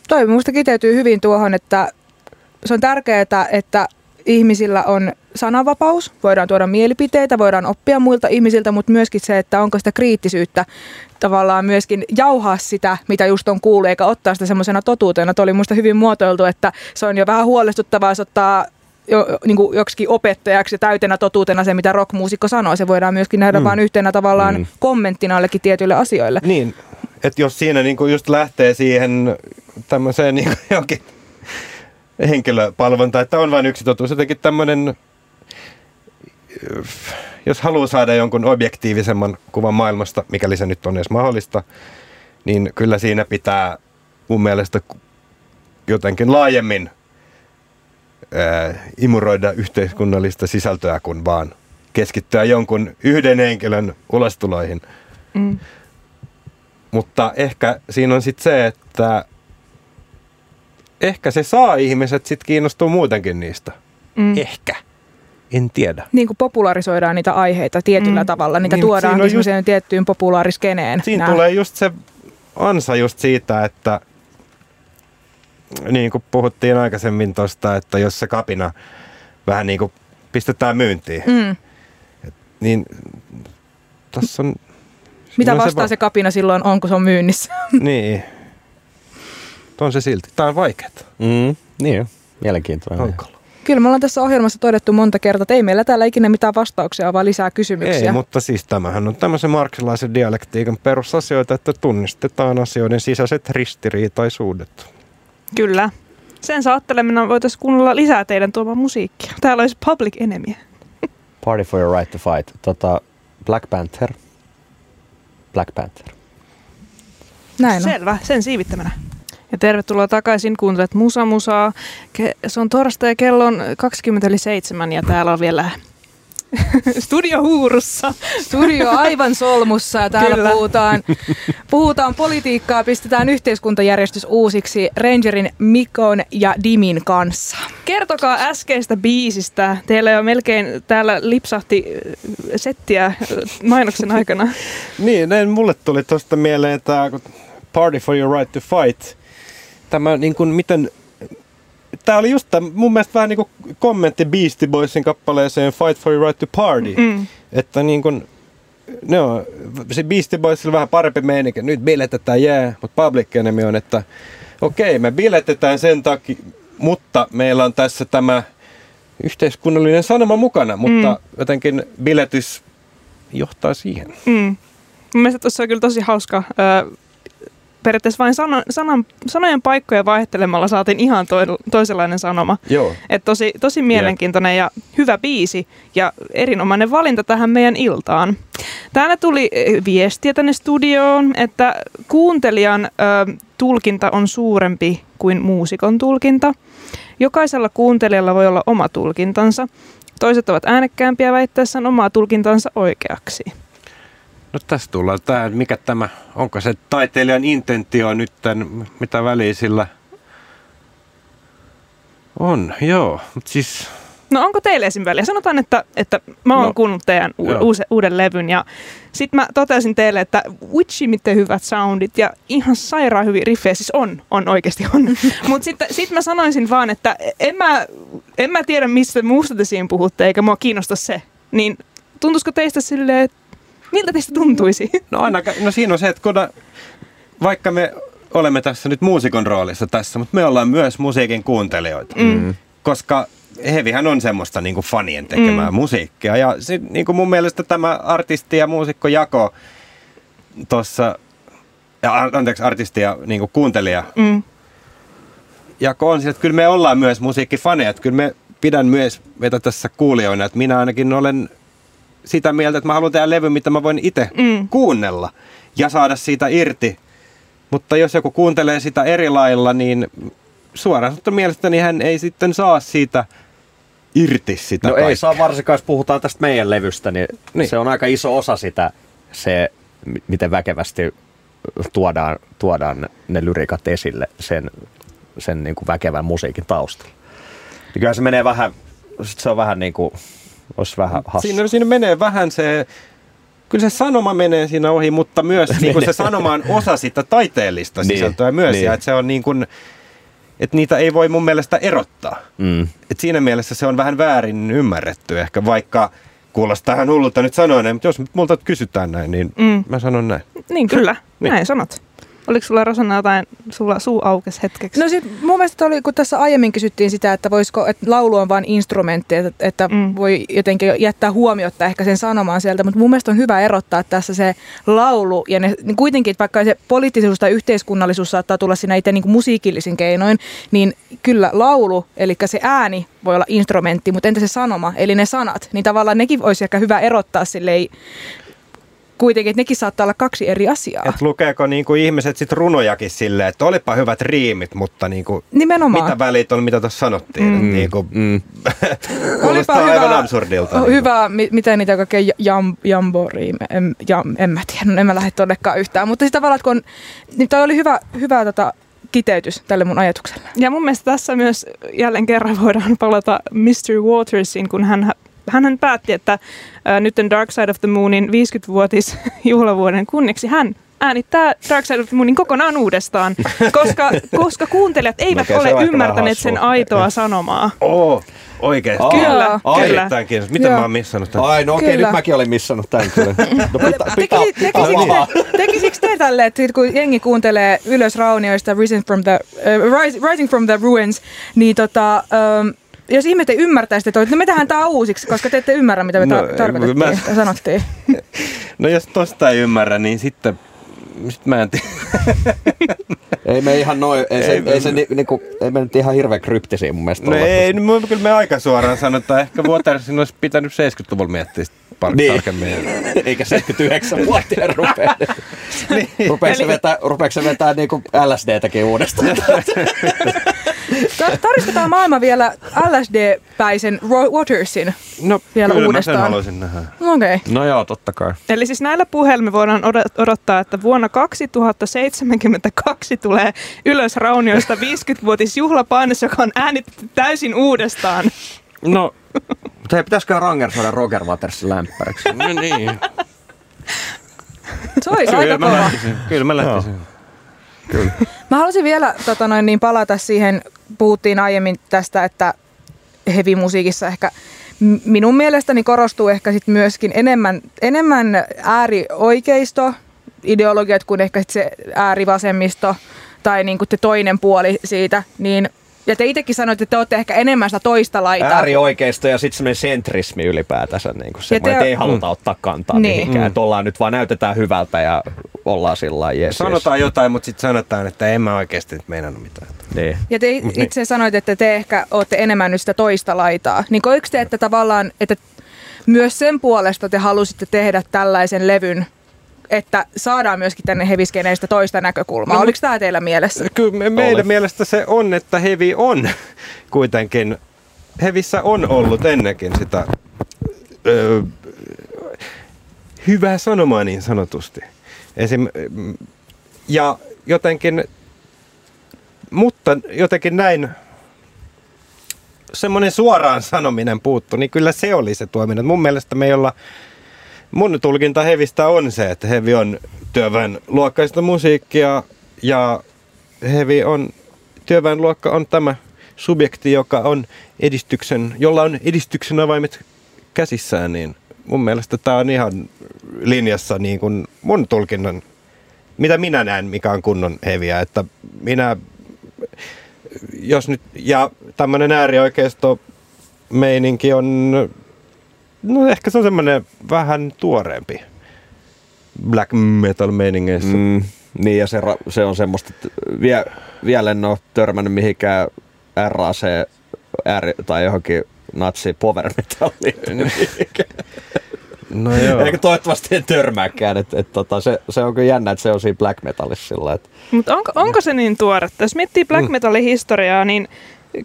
Toi minusta kiteytyy hyvin tuohon, että se on tärkeää, että ihmisillä on sananvapaus, voidaan tuoda mielipiteitä, voidaan oppia muilta ihmisiltä, mutta myöskin se, että onko sitä kriittisyyttä tavallaan myöskin jauhaa sitä, mitä just on kuullut, eikä ottaa sitä semmoisena totuutena. Tuo oli minusta hyvin muotoiltu, että se on jo vähän huolestuttavaa, jos ottaa jo, niin kuin joksikin opettajaksi ja täytenä totuutena se, mitä rockmuusikko sanoo. Se voidaan myöskin nähdä mm. vain yhtenä tavallaan mm. kommenttina jollekin tietyille asioille. Niin, että jos siinä niin kuin just lähtee siihen tämmöiseen niin johonkin henkilöpalvonta, että on vain yksi totuus. Jotenkin tämmöinen, jos haluaa saada jonkun objektiivisemman kuvan maailmasta, mikäli se nyt on edes mahdollista, niin kyllä siinä pitää mun mielestä jotenkin laajemmin ää, imuroida yhteiskunnallista sisältöä kuin vaan keskittyä jonkun yhden henkilön ulostuloihin. Mm. Mutta ehkä siinä on sitten se, että ehkä se saa ihmiset sitten kiinnostua muutenkin niistä. Mm. Ehkä. En tiedä. Niin kuin popularisoidaan niitä aiheita tietyllä mm. tavalla, niitä niin, tuodaan just, tiettyyn populaariskeneen. Siinä Nää. tulee just se ansa just siitä, että niin kuin puhuttiin aikaisemmin tuosta, että jos se kapina vähän niin kuin pistetään myyntiin, mm. et, niin tässä on... Mitä vastaa se, va- se kapina silloin on, kun se on myynnissä? niin on se silti. Tämä on vaikeaa. Mm, niin, mielenkiintoinen. Hankala. Kyllä me ollaan tässä ohjelmassa todettu monta kertaa, että ei meillä täällä ikinä mitään vastauksia, vaan lisää kysymyksiä. Ei, mutta siis tämähän on tämmöisen marksilaisen dialektiikan perusasioita, että tunnistetaan asioiden sisäiset ristiriitaisuudet. Kyllä. Sen saatteleminen voitaisiin kuunnella lisää teidän tuomaan musiikkia. Täällä olisi Public Enemy. Party for your right to fight. Tota, Black Panther. Black Panther. Näin on. Selvä, sen siivittämänä. Ja tervetuloa takaisin, kuuntelet Musa Musaa. Se on torstai kello on 27 ja täällä on vielä studio huurussa. Studio aivan solmussa ja täällä Kyllä. puhutaan, puhutaan politiikkaa, pistetään yhteiskuntajärjestys uusiksi Rangerin Mikon ja Dimin kanssa. Kertokaa äskeistä biisistä. Teillä jo melkein täällä lipsahti äh, settiä äh, mainoksen aikana. niin, näin mulle tuli tuosta mieleen tämä Party for your right to fight – tämä niin kuin, miten Tämä oli just tämä, mun mielestä vähän niin kuin kommentti Beastie Boysin kappaleeseen Fight for your right to party. Mm. Että niin kuin, no, se Beastie Boysilla vähän parempi meininki. Nyt biletetään jää, yeah, mutta Public Enemy on, että okei, okay, me biletetään sen takia, mutta meillä on tässä tämä yhteiskunnallinen sanoma mukana, mutta mm. jotenkin biletys johtaa siihen. Mm. Mielestäni tuossa on kyllä tosi hauska periaatteessa vain sano, sanan, sanojen paikkoja vaihtelemalla saatiin ihan to, toisenlainen sanoma. Joo. Et tosi, tosi mielenkiintoinen yeah. ja hyvä biisi ja erinomainen valinta tähän meidän iltaan. Täällä tuli eh, viestiä tänne studioon, että kuuntelijan ö, tulkinta on suurempi kuin muusikon tulkinta. Jokaisella kuuntelijalla voi olla oma tulkintansa. Toiset ovat äänekkäämpiä väittäessään omaa tulkintansa oikeaksi. No tässä tullaan tämä, mikä tämä, onko se taiteilijan intentio nyt, mitä väliä sillä on, joo. Mut siis... No onko teille esim. väliä? Sanotaan, että, että mä oon no, kuunnellut teidän u- uus, uuden levyn ja sit mä totesin teille, että witchy miten hyvät soundit ja ihan sairaan hyvin riffejä, siis on, on oikeasti on. Mutta sitten sit mä sanoisin vaan, että en mä, en mä tiedä mistä muusta te siinä puhutte eikä mua kiinnosta se. Niin tuntuisiko teistä silleen, että Miltä teistä tuntuisi? No aina, no siinä on se, että kun, vaikka me olemme tässä nyt muusikon roolissa tässä, mutta me ollaan myös musiikin kuuntelijoita. Mm. Koska Hevihän on semmoista niin kuin fanien tekemää mm. musiikkia. Ja sit, niin kuin mun mielestä tämä artisti ja muusikko jako tuossa, ja anteeksi, artisti ja niin kuin kuuntelija mm. jako on, että kyllä me ollaan myös musiikkifaneja. Että kyllä me pidän myös meitä tässä kuulijoina, että minä ainakin olen sitä mieltä, että mä haluan tehdä levy, mitä mä voin itse mm. kuunnella ja saada siitä irti. Mutta jos joku kuuntelee sitä eri lailla, niin suoraan sanottuna mielestäni hän ei sitten saa siitä irti sitä No kaikkea. ei saa varsinkaan, jos puhutaan tästä meidän levystä, niin, niin se on aika iso osa sitä, se miten väkevästi tuodaan, tuodaan ne lyrikat esille sen, sen niin kuin väkevän musiikin taustalla. Niin kyllä se menee vähän, se on vähän niin kuin olisi vähän hassu. Siinä, siinä menee vähän se kyllä se sanoma menee siinä ohi, mutta myös niin kuin se sanoma on osa sitä taiteellista Niin, sisältöä myös. niin. Ja että se on niin kuin, että niitä ei voi mun mielestä erottaa. Mm. Et siinä mielessä se on vähän väärin ymmärretty ehkä, vaikka kuulostaa ihan hullulta nyt sanoa näin, mutta jos multa kysytään näin, niin Mm. mm. mä sanon näin. Niin kyllä, Niin. näin sanot. Oliko sulla Rosanna jotain, sulla suu aukes hetkeksi? No sit mun mielestä oli, kun tässä aiemmin kysyttiin sitä, että voisiko, että laulu on vain instrumentti, että, että Mm. voi jotenkin jättää huomiota ehkä sen sanomaan sieltä, mutta mun mielestä on hyvä erottaa tässä se laulu ja ne, niin kuitenkin, vaikka se poliittisuus tai yhteiskunnallisuus saattaa tulla siinä itse niin musiikillisin keinoin, niin kyllä laulu, eli se ääni voi olla instrumentti, mutta entä se sanoma, eli ne sanat, niin tavallaan nekin olisi ehkä hyvä erottaa silleen kuitenkin, että nekin saattaa olla kaksi eri asiaa. Et lukeeko niin kuin ihmiset sit runojakin silleen, että olipa hyvät riimit, mutta niin kuin, Nimenomaan. mitä välit on, mitä tuossa sanottiin. Mm. Mm. Niin kuin, Mm. Olipa kuulostaa aivan absurdilta. Niin hyvä, mi- mitä niitä kaikkea jam, jamboriime, en, jam, en mä tiedä, no en mä lähde todellakaan yhtään. Mutta sitten tavallaan, että kun on, niin toi oli hyvä, hyvä tota, kiteytys tälle mun ajatukselle. Ja mun mielestä tässä myös jälleen kerran voidaan palata Mr. Watersiin, kun hän, hän päätti, että ää, nyt Dark Side of the Moonin 50-vuotis juhlavuoden kunniaksi hän äänittää Dark Side of the Moonin kokonaan uudestaan, koska, koska kuuntelijat eivät on ole ymmärtäneet sen aitoa sanomaa. Oo, oikeesti. Aa. Kyllä, Ai. kyllä. Kiinnostaa. Miten Joo. mä oon missannut tämän? Ai no okei, Kyllä. nyt mäkin olin missannut tämän kyllä. No, pita, pita, pita, Tekisikö te, tekisikö te tälle, että sit kun jengi kuuntelee ylös raunioista Rising from the, uh, Rising from the Ruins, niin tota, um, jos ihmiset ei ymmärtäisi, että no me tehdään tää uusiksi, koska te ette ymmärrä, mitä me No, ta- tarkoitettiin mä- ja sanottiin. No jos tosta ei ymmärrä, niin sitten sit mä en tiedä. Ei me ihan noin, ei se, Ei ei, se ni, niinku, ei me nyt ihan hirveän kryptisiä mun mielestä No olla, ei, no, mä- kyllä me aika suoraan sanotaan. Ehkä Watersin olisi pitänyt 70-luvulla miettiä sitä paljon Niin. tarkemmin. Eikä 79-vuotiaan rupea. Niin. Rupeeko se vetää, rupeeko se vetää niinku LSD-täkin uudestaan? Ta- Tarkistetaan maailma vielä LSD-päisen Watersin. No Vielä kyllä uudestaan. mä sen haluaisin nähdä. Okei. Okay. No joo, totta kai. Eli siis näillä puheilla me voidaan odot- odottaa, että vuonna 2072 tulee ylös raunioista 50-vuotisjuhlapainos, joka on äänitetty täysin uudestaan. No, Mutta hei, pitäisikö rangersoida Roger Watersin lämpäriksi? no niin. Se olisi Kyllä aika mä kova. Kyllä mä lähtisin. Mä haluaisin vielä tota noin, niin palata siihen, puhuttiin aiemmin tästä, että heavy-musiikissa ehkä minun mielestäni korostuu ehkä sit myöskin enemmän, enemmän äärioikeisto ideologiat kuin ehkä sit se äärivasemmisto tai niin kuin te toinen puoli siitä, niin ja te itsekin sanoitte, että te olette ehkä enemmän sitä toista laitaa. Äärioikeisto ja sitten semmoinen sentrismi ylipäätänsä. Niin kuin semmoinen, te- että ei haluta Mm. ottaa kantaa Niin. mihinkään. Mm. Että ollaan nyt vaan näytetään hyvältä ja ollaan sillä lailla, yes, Sanotaan jotain, mutta sitten sanotaan, että en mä oikeasti nyt meinannut mitään. yes. Niin. Ja te itse sanoit, että te ehkä olette enemmän nyt sitä toista laitaa. Niin koiko te, että tavallaan, että myös sen puolesta te halusitte tehdä tällaisen levyn, että saadaan myöskin tänne heviskeneistä toista näkökulmaa. No, Oliko tämä teillä mielessä? Kyllä me, meidän Oli. mielestä se on, että hevi on kuitenkin, hevissä on ollut ennenkin sitä öö, hyvää sanomaa niin sanotusti. Esim, ja jotenkin, mutta jotenkin näin semmoinen suoraan sanominen puuttu, niin kyllä se oli se tuominen. Mun mielestä me ei olla, mun tulkinta hevistä on se, että hevi on työväen luokkaista musiikkia ja hevi on, työväen luokka on tämä subjekti, joka on edistyksen, jolla on edistyksen avaimet käsissään, niin mun mielestä tämä on ihan linjassa niin kuin mun tulkinnan, mitä minä näen, mikä on kunnon heviä, että minä, jos nyt, ja tämmöinen äärioikeisto meininki on, no ehkä se on semmoinen vähän tuoreempi black metal meiningeissä. Mm. Niin ja se, se on semmoista, että vie, vielä en ole törmännyt mihinkään RAC ääri, tai johonkin natsi power metalliin. No joo. Eikä toivottavasti en törmääkään. Et, et, tota, se, se on kyllä jännä, että se on siinä black metallissa sillä että Mutta onko, onko se niin tuoretta? Jos miettii black Mm. metalin historiaa, niin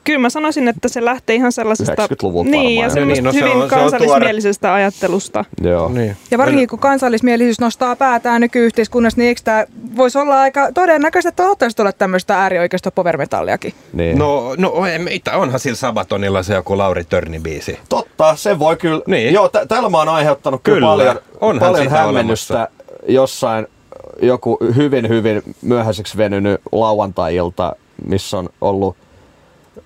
Kyllä mä sanoisin, että se lähtee ihan sellaisesta 90-luvulta niin, ja Niin, no se hyvin on- se on kansallismielisestä ajattelusta. Joo. Niin. Ja varsinkin kun kansallismielisyys nostaa päätään nykyyhteiskunnassa, niin eikö tämä voisi olla aika todennäköistä, että ottaisi olla tämmöistä äärioikeista powermetalliakin? Niin. No, no ei, mitä onhan sillä Sabatonilla se joku Lauri Törni biisi. Totta, se voi kyllä. Niin. Joo, tä- täällä mä oon aiheuttanut kyllä, Kyllä, paljon, onhan paljon hämmennystä jossain joku hyvin, hyvin myöhäiseksi venynyt lauantai-ilta, missä on ollut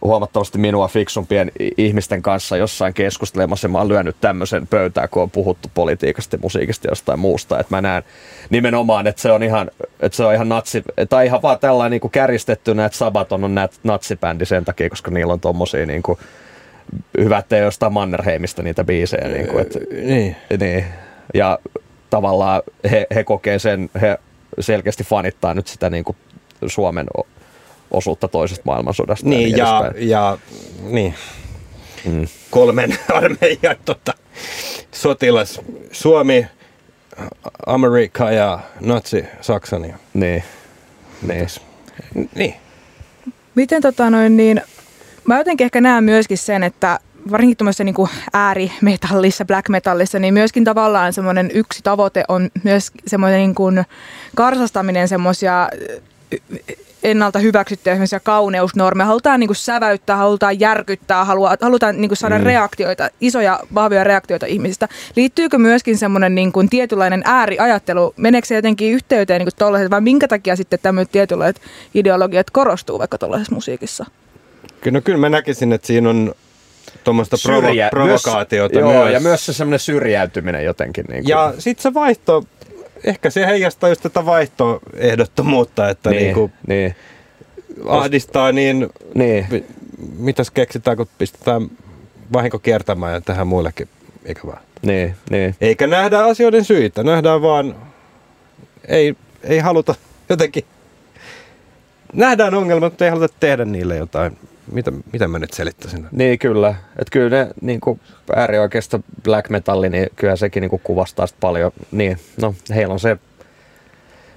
huomattavasti minua fiksumpien ihmisten kanssa jossain keskustelemassa. Mä oon lyönyt tämmöisen pöytään, kun on puhuttu politiikasta, musiikista ja jostain muusta. Että mä näen nimenomaan, että se on ihan, että se on ihan natsi, tai ihan vaan tällainen niin kuin kärjistettynä, että Sabaton on nat, natsibändi sen takia, koska niillä on tommosia niin kuin, hyvä, ettei jostain Mannerheimista niitä biisejä. Niin kuin, että, Niin. niin. Ja tavallaan he, he kokee sen, he selkeästi fanittaa nyt sitä niin kuin Suomen osuutta toisesta maailmansodasta. Niin, niin ja, edespäin. ja niin. Mm. kolmen armeijan tota, sotilas. Suomi, Amerikka ja Natsi Saksa. Niin. Niin. Niin. niin. Miten tota noin niin, mä jotenkin ehkä näen myöskin sen, että varsinkin tuommoisessa niin äärimetallissa, black metallissa, niin myöskin tavallaan semmoinen yksi tavoite on myös semmoinen niin kuin karsastaminen semmoisia ennalta hyväksyttyjä semmoisia kauneusnormeja. Halutaan niin kuin säväyttää, halutaan järkyttää, halua, halutaan niin kuin saada mm. reaktioita, isoja, vahvoja reaktioita ihmisistä. Liittyykö myöskin semmoinen niin kuin tietynlainen ääriajattelu? Meneekö se jotenkin yhteyteen niin kuin tollaiset, vai minkä takia sitten tämmöiset tietynlaiset ideologiat korostuu vaikka tuollaisessa musiikissa? Kyllä, no, kyllä mä näkisin, että siinä on tuommoista provo- provokaatiota myös, myös. Joo, ja myös se semmoinen syrjäytyminen jotenkin. Niin kuin, Ja sitten se vaihto, ehkä se heijastaa just tätä vaihtoehdottomuutta, että niin, niin, niinku niin, ahdistaa niin, niin. mi- mitäs keksitään, kun pistetään vahinko kiertämään ja tehdään muillekin ikävää. Niin, niin. Eikä nähdä asioiden syitä, nähdään vaan, ei, ei haluta jotenkin, nähdään ongelmat, mutta ei haluta tehdä niille jotain. Mitä, mitä mä nyt selittäisin? Niin kyllä. Että kyllä ne niin kuin äärioikeista black metalli, niin kyllä sekin niin kuin kuvastaa sitä paljon. Niin, no heillä on se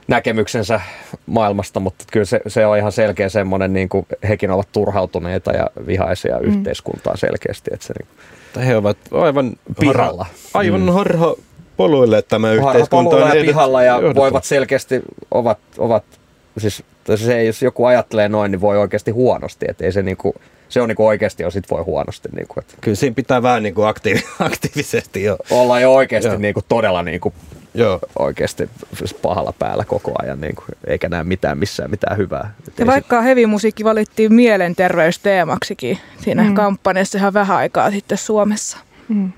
näkemyksensä maailmasta, mutta kyllä se, se on ihan selkeä semmoinen, niin kuin hekin ovat turhautuneita ja vihaisia mm. yhteiskuntaa selkeästi. Että se niin Tai he ovat aivan Pihalla. Harha, aivan Mm. harha poluille tämä yhteiskunta harhapoluilla on ja pihalla ja johdettu. voivat selkeästi, ovat, ovat siis se, ei- jos joku ajattelee noin, niin voi oikeasti huonosti. Että ei se, niin kuin, se on niin kuin oikeasti, jos sit voi huonosti. Niin kuin, että Kyllä siinä pitää vähän niin kuin aktiivi, aktiivisesti jo. olla jo oikeasti Joo. niin kuin, todella niin kuin, Joo. oikeasti pahalla päällä koko ajan, niin kuin, eikä näe mitään missään mitään hyvää. Et Ja vaikka heavy-musiikki valittiin mielenterveysteemaksikin siinä Mm. kampanjassa ihan vähän aikaa sitten Suomessa. Mm.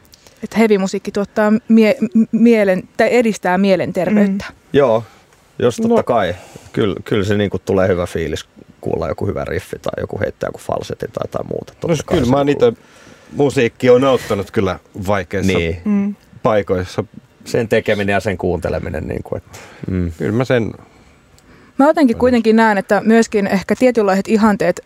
Että heavy-musiikki tuottaa mie- m- mielen, tai edistää mielenterveyttä. Mm. Se, joo, jos totta No. kai. Kyllä, kyllä se niin kuin, tulee hyvä fiilis kuulla joku hyvä riffi tai joku heittää joku falsetti tai jotain muuta. Totta No, kai kyllä mä kuuluu. itse, musiikki on auttanut kyllä vaikeissa Niin, Mm. paikoissa. sen tekeminen ja sen kuunteleminen. Niin kuin, että, mm. Kyllä mä sen, Mä jotenkin kuitenkin näen, että myöskin ehkä tietynlaiset ihanteet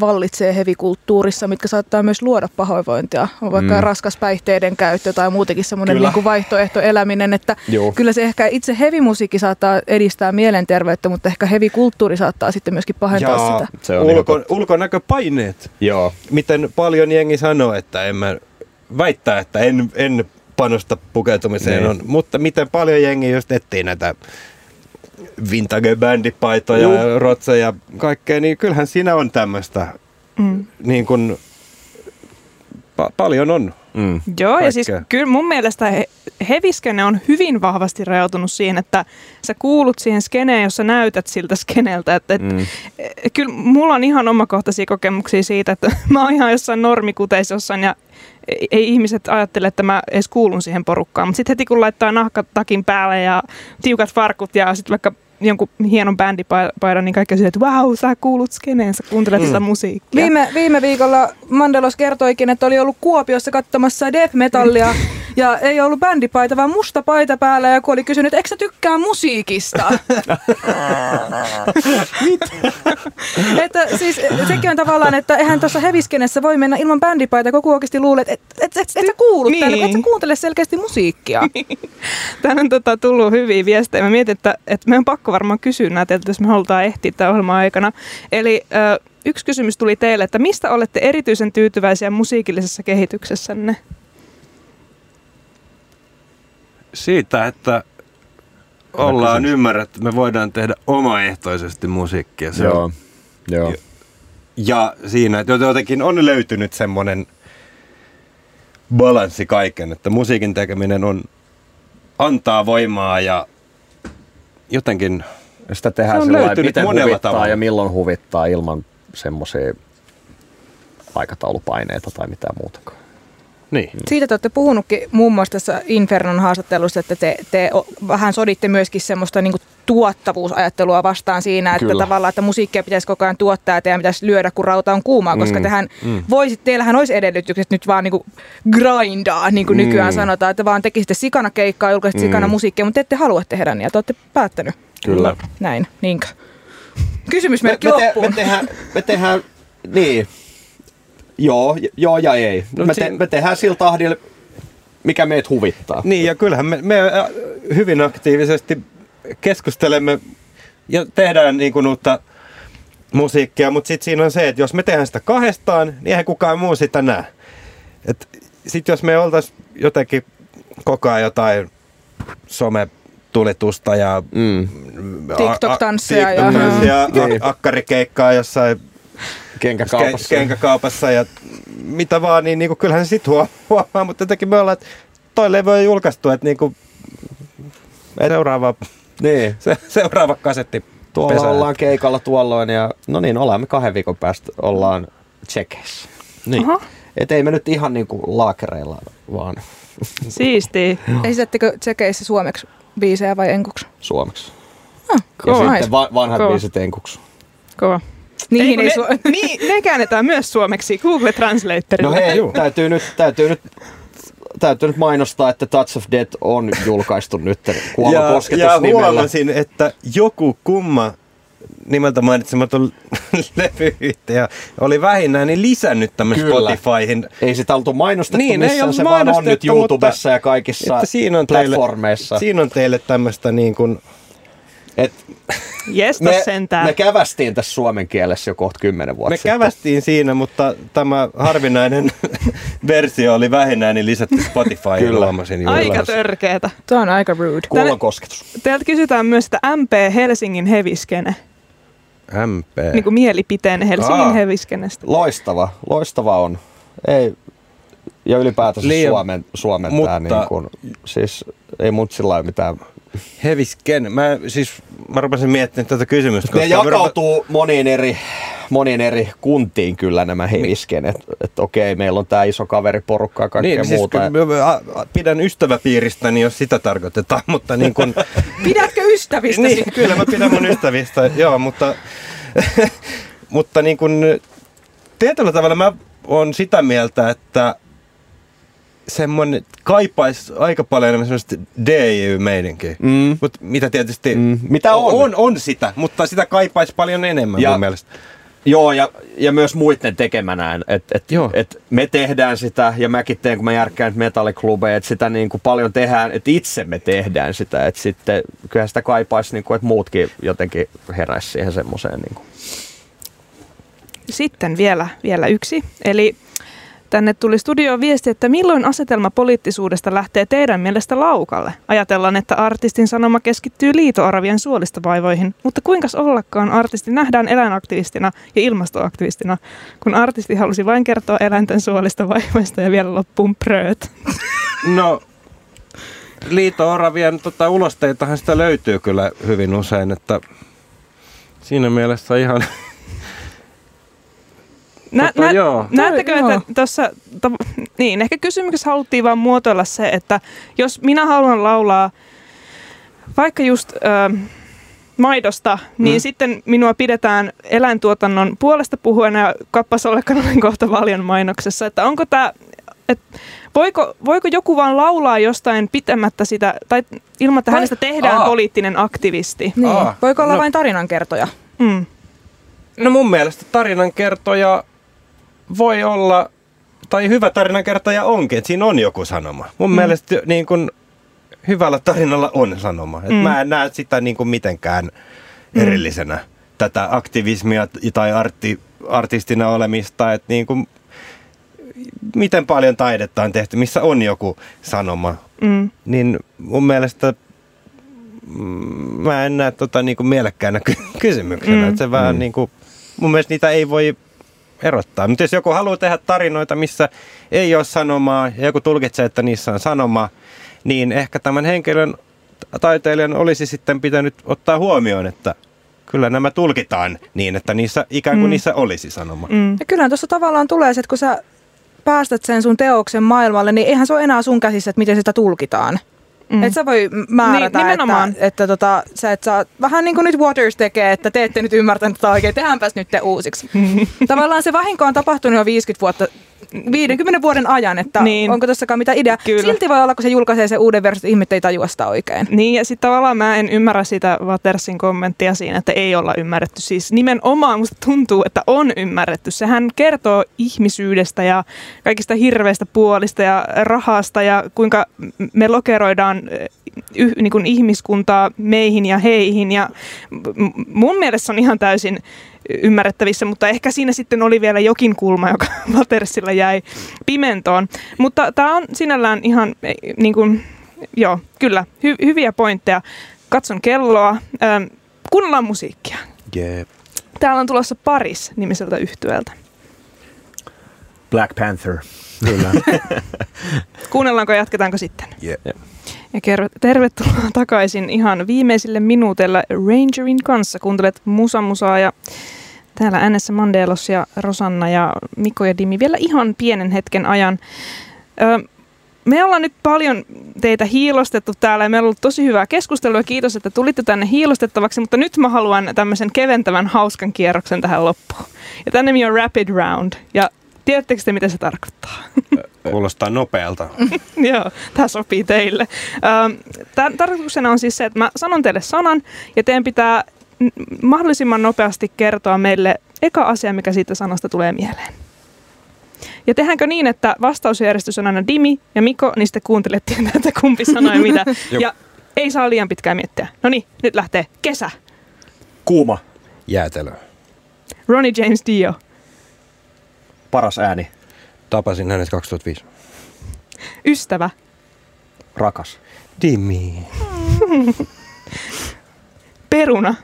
vallitsee hevikulttuurissa, mitkä saattaa myös luoda pahoinvointia. On vaikka Mm. raskas päihteiden käyttö tai muutenkin semmoinen Kyllä. niin kuin vaihtoehtoeläminen, että Joo. kyllä se ehkä itse hevimusiikki saattaa edistää mielenterveyttä, mutta ehkä hevikulttuuri saattaa sitten myöskin pahentaa ja sitä. Se on ihan ulko, totta. ulkonäköpaineet. Joo, Miten paljon jengi sanoo, että en mä väittää, että en, en panosta pukeutumiseen, Niin. on, mutta miten paljon jengi just etsii näitä vintage-bändipaitoja, Juu. rotseja ja kaikkea, niin kyllähän siinä on tämmöistä, Mm. niin kuin, pa- paljon on. Mm. Joo, ja siis Kaikkea. kyllä mun mielestä he, heviskene on hyvin vahvasti rajautunut siihen, että sä kuulut siihen skeneen, jossa näytät siltä skeneeltä. Että, et, Mm. e, kyllä mulla on ihan omakohtaisia kokemuksia siitä, että mä oon ihan jossain normikuteissa jossain ja ei, ei ihmiset ajattele, että mä edes kuulun siihen porukkaan. Mutta sitten heti kun laittaa nahkatakin päälle ja tiukat farkut ja sitten vaikka jonkun hienon bändipaidan, niin kaikki on silleen, että vau, sä kuulut skeneen, sä kuuntelet mm. sitä musiikkia. Viime, viime viikolla Mandelos kertoikin, että oli ollut Kuopiossa katsomassa death metallia ja ei ollut bändipaita, vaan musta paita päällä ja kun oli kysynyt, että eikö sä tykkää musiikista? että siis sekin on tavallaan, että eihän tuossa heviskenessä voi mennä ilman bändipaita, kun oikeasti luulet, että et, et, et sä kuulut niin. tänne, Niin. et sä kuuntele selkeästi musiikkia. Täällä on tota, tullut hyviä viestejä. Mä mietin, että, että meidän on pakko varmaan kysyä näitä, että jos me halutaan ehtiä tämän ohjelman aikana. Eli äh, yksi kysymys tuli teille, että mistä olette erityisen tyytyväisiä musiikillisessa kehityksessänne? Siitä, että ollaan ymmärretty, että me voidaan tehdä omaehtoisesti musiikkia. Se Joo. on, Joo. ja siinä että jotenkin on löytynyt semmoinen balanssi kaiken, että musiikin tekeminen on, antaa voimaa ja jotenkin Ja sitä Se tehdään on sillä lailla, miten monella huvittaa tavalla. ja milloin huvittaa ilman semmoisia aikataulupaineita tai mitään muutakaan. niin. Siitä te olette puhunutkin muun muassa tässä Infernon haastattelussa, että te, te vähän soditte myöskin semmoista niinku tuottavuusajattelua vastaan siinä, että Kyllä. tavallaan, että musiikkia pitäisi koko ajan tuottaa ja teidän pitäisi lyödä, kun rauta on kuumaa, koska Mm, tehän mm. voisit, teillähän olisi edellytykset nyt vaan niinku grindaa, niin kuin Mm. nykyään sanotaan, että vaan tekisitte sikana keikkaa, julkaisitte Mm. sikana musiikkia, mutta te ette halua tehdä niin ja te olette päättänyt. Kyllä. Näin, niinkö? Kysymysmerkki me, me, te, loppuun. me, tehdään, me tehdään, niin, joo, joo ja ei. No me, te, me tehdään sillä tahdilla, mikä meitä huvittaa. Niin, ja kyllähän me, me äh, hyvin aktiivisesti keskustelemme ja tehdään niin kuin uutta musiikkia, mutta sitten siinä on se, että jos me tehdään sitä kahdestaan, niin eihän kukaan muu sitä näe. Sitten jos me oltaisiin jotenkin koko ajan jotain sometulitusta ja Mm. TikTok-tansseja ja- TikTok-tansseja ja Niin. a- akkarikeikkaa jossain Kenkäkaupassa. Ke- kenkäkaupassa ja mitä vaan, niin, niin kuin, kyllähän se sit huo- huomaa, mutta jotenkin me ollaan, että toi levy on julkaistu, että niin kuin, seuraava, Niin. se, seuraava kasetti Tuolla pesään. ollaan keikalla tuolloin ja no niin, ollaan me kahden viikon päästä ollaan tsekeissä. Niin. Oho, Et ei me nyt ihan niinku laakereilla, vaan siistiä. Esitättekö tsekeissä suomeksi biisejä vai enkuksi? suomeksi. Ah, Ja sitten nice. va- vanhat Kova. biisit enkuksi. Kova. Niihin Ei, ei, kun su- ne, niin, ne käännetään myös suomeksi Google Translatorilla. No hei, Juu. täytyy nyt, täytyy nyt täytyy nyt mainostaa, että Touch of Death on julkaistu nyt kuolla Ja, ja huomasin, että joku kumma nimeltä mainitsematon levyyhtiö oli vähinään niin lisännyt tämän Kyllä. Spotifyhin. Ei sitä oltu mainostettu Niin, ei missään, ole se vaan on nyt YouTubessa ja kaikissa Että siinä on teille, platformeissa. siinä on teille tämmöistä niin kuin, Et Jesta me, sentään. me kävästiin tässä suomen kielessä jo kohta kymmenen vuotta Me sitten. kävästiin siinä, mutta tämä harvinainen versio oli vähinään niin lisätty Spotify Kyllä. huomasin Aika törkeetä. Tuo on aika rude. Kuollon kosketus. Teiltä kysytään myös, että MP Helsingin heviskene. MP. Niin kuin mielipiteen Helsingin Aa. heviskenestä. Loistava, loistava on. Ei, ja ylipäätänsä Liian- Suomen, Suomen mutta- tää niin kuin, siis ei mut sillä mitään. Hevisken. Mä, siis, mä rupesin miettimään tätä kysymystä. Ne koska rupe- jakautuu moniin eri, moniin eri kuntiin kyllä nämä heviskenet. Että okei, meillä on tämä iso kaveriporukka ja kaikkea Niin, siis muuta. a- pidän ystäväpiiristäni, jos sitä tarkoitetaan, mutta niin kuin, Pidätkö ystävistä? niin, kyllä mä pidän mun ystävistä, joo, mutta, mutta niin kuin, tietyllä tavalla mä oon sitä mieltä, että semmoinen kaipaisi aika paljon enemmän semmoista DJ-meininkiä. Mm. Mut mitä tietysti Mm. Mitä on? on? On sitä, mutta sitä kaipaisi paljon enemmän Ja- mun mielestä. Joo, ja, ja myös muiden tekemänä. Et, et, Joo. et me tehdään sitä, ja mäkin teen, kun mä järkkään metalliklubeja, että sitä niin kuin paljon tehdään, että itse me tehdään sitä. Että sitten kyllähän sitä kaipaisi, niin kuin, että muutkin jotenkin heräisi siihen semmoiseen. Niin kuin. Sitten vielä, vielä yksi. Eli tänne tuli studioon viesti, että milloin asetelma poliittisuudesta lähtee teidän mielestä laukalle? Ajatellaan, että artistin sanoma keskittyy liitoaravien suolistovaivoihin, mutta kuinka ollakaan artisti nähdään eläinaktivistina ja ilmastoaktivistina, kun artisti halusi vain kertoa eläinten suolistovaivoista ja vielä loppuun prööt. No, liito-oravien tota, ulosteitahan sitä löytyy kyllä hyvin usein, että siinä mielessä ihan... Nä, Tota, joo. Näettekö, että tuossa, niin ehkä kysymyksessä haluttiin vaan muotoilla se, että jos minä haluan laulaa vaikka just ö, maidosta, niin Mm. sitten minua pidetään eläintuotannon puolesta puhuena ja kappasollekan olen kohta valjan mainoksessa, että onko tämä, että voiko, voiko joku vaan laulaa jostain pitämättä sitä, tai ilman, että Vai- hänestä tehdään Aa. poliittinen aktivisti? Niin. Aa, Voiko olla no- vain tarinankertoja? Mm. No mun mielestä tarinankertoja voi olla, tai hyvä tarinankertoja onkin, että siinä on joku sanoma. Mun Mm. mm. mielestä niin kun, hyvällä tarinalla on sanoma. Et Mm. Mä en näe sitä niin kun mitenkään Mm. erillisenä, tätä aktivismia tai artti, artistina olemista, että niin kuin, miten paljon taidetta on tehty, missä on joku sanoma. Mm. Niin mun mielestä mm, mä en näe tota niin kuin mielekkäänä ky- kysymyksenä. Mm. Mm. Että se vähän Mm. niin kuin, mun mielestä niitä ei voi erottaa. Mutta jos joku haluaa tehdä tarinoita, missä ei ole sanomaa ja joku tulkitsee, että niissä on sanoma, niin ehkä tämän henkilön taiteilijan olisi sitten pitänyt ottaa huomioon, että kyllä nämä tulkitaan niin, että niissä ikään kuin Mm. niissä olisi sanoma. Mm. Ja kyllähän tuossa tavallaan tulee se, että kun sä päästät sen sun teoksen maailmalle, niin eihän se ole enää sun käsissä, että miten sitä tulkitaan. Mm. Et sä voi määrätä, Niin, nimenomaan. että, että tota, sä et saa, vähän niin kuin nyt Waters tekee, että te ette nyt ymmärtänyt tätä oikein, tehdäänpäs nyt te uusiksi. Tavallaan se vahinko on tapahtunut jo 50 vuotta, 50 vuoden ajan, että Niin. niin. onko tossakaan mitä idea. Kyllä. Silti voi olla, kun se julkaisee sen uuden version, että ihmiset ei tajua sitä oikein. Niin, ja sitten tavallaan mä en ymmärrä sitä Watersin kommenttia siinä, että ei olla ymmärretty. Siis nimenomaan musta tuntuu, että on ymmärretty. Sehän kertoo ihmisyydestä ja kaikista hirveistä puolista ja rahasta ja kuinka me lokeroidaan eh, yh, niin kuin ihmiskuntaa meihin ja heihin. Ja mun mielestä se on ihan täysin ymmärrettävissä, mutta ehkä siinä sitten oli vielä jokin kulma, joka Watersilla jäi pimentoon. Mutta tämä on sinällään ihan eh, niin kuin, joo, kyllä, hy- hyviä pointteja. Katson kelloa. Ähm, kuunnellaan musiikkia. Jep. Täällä on tulossa Paris nimiseltä yhtyöltä. Black Panther. Kyllä. Kuunnellaanko ja jatketaanko sitten? Jep. Ja tervetuloa takaisin ihan viimeisille minuuteilla Rangerin kanssa. Kuuntelet Musa Musaa ja täällä äänessä Mandelos ja Rosanna ja Mikko ja Dimi vielä ihan pienen hetken ajan. Ö, me ollaan nyt paljon teitä hiilostettu täällä ja meillä on ollut tosi hyvää keskustelua. Kiitos, että tulitte tänne hiilostettavaksi, mutta nyt mä haluan tämmöisen keventävän hauskan kierroksen tähän loppuun. Ja tämän nimi on Rapid Round. Ja tiedättekö te, mitä se tarkoittaa? Kuulostaa nopealta. Joo, tämä sopii teille. Tämän tarkoituksena on siis se, että mä sanon teille sanan ja teidän pitää mahdollisimman nopeasti kertoa meille eka asia, mikä siitä sanasta tulee mieleen. Ja tehdäänkö niin, että vastausjärjestys on aina Dimi ja Miko, niin sitten kuuntelet tietää, että kumpi sanoi mitä. ja ei saa liian pitkään miettiä. No niin, nyt lähtee kesä. Kuuma. Jäätelö. Ronnie James Dio. Paras ääni. Tapasin hänet 2005. Ystävä. Rakas. Dimi. Peruna.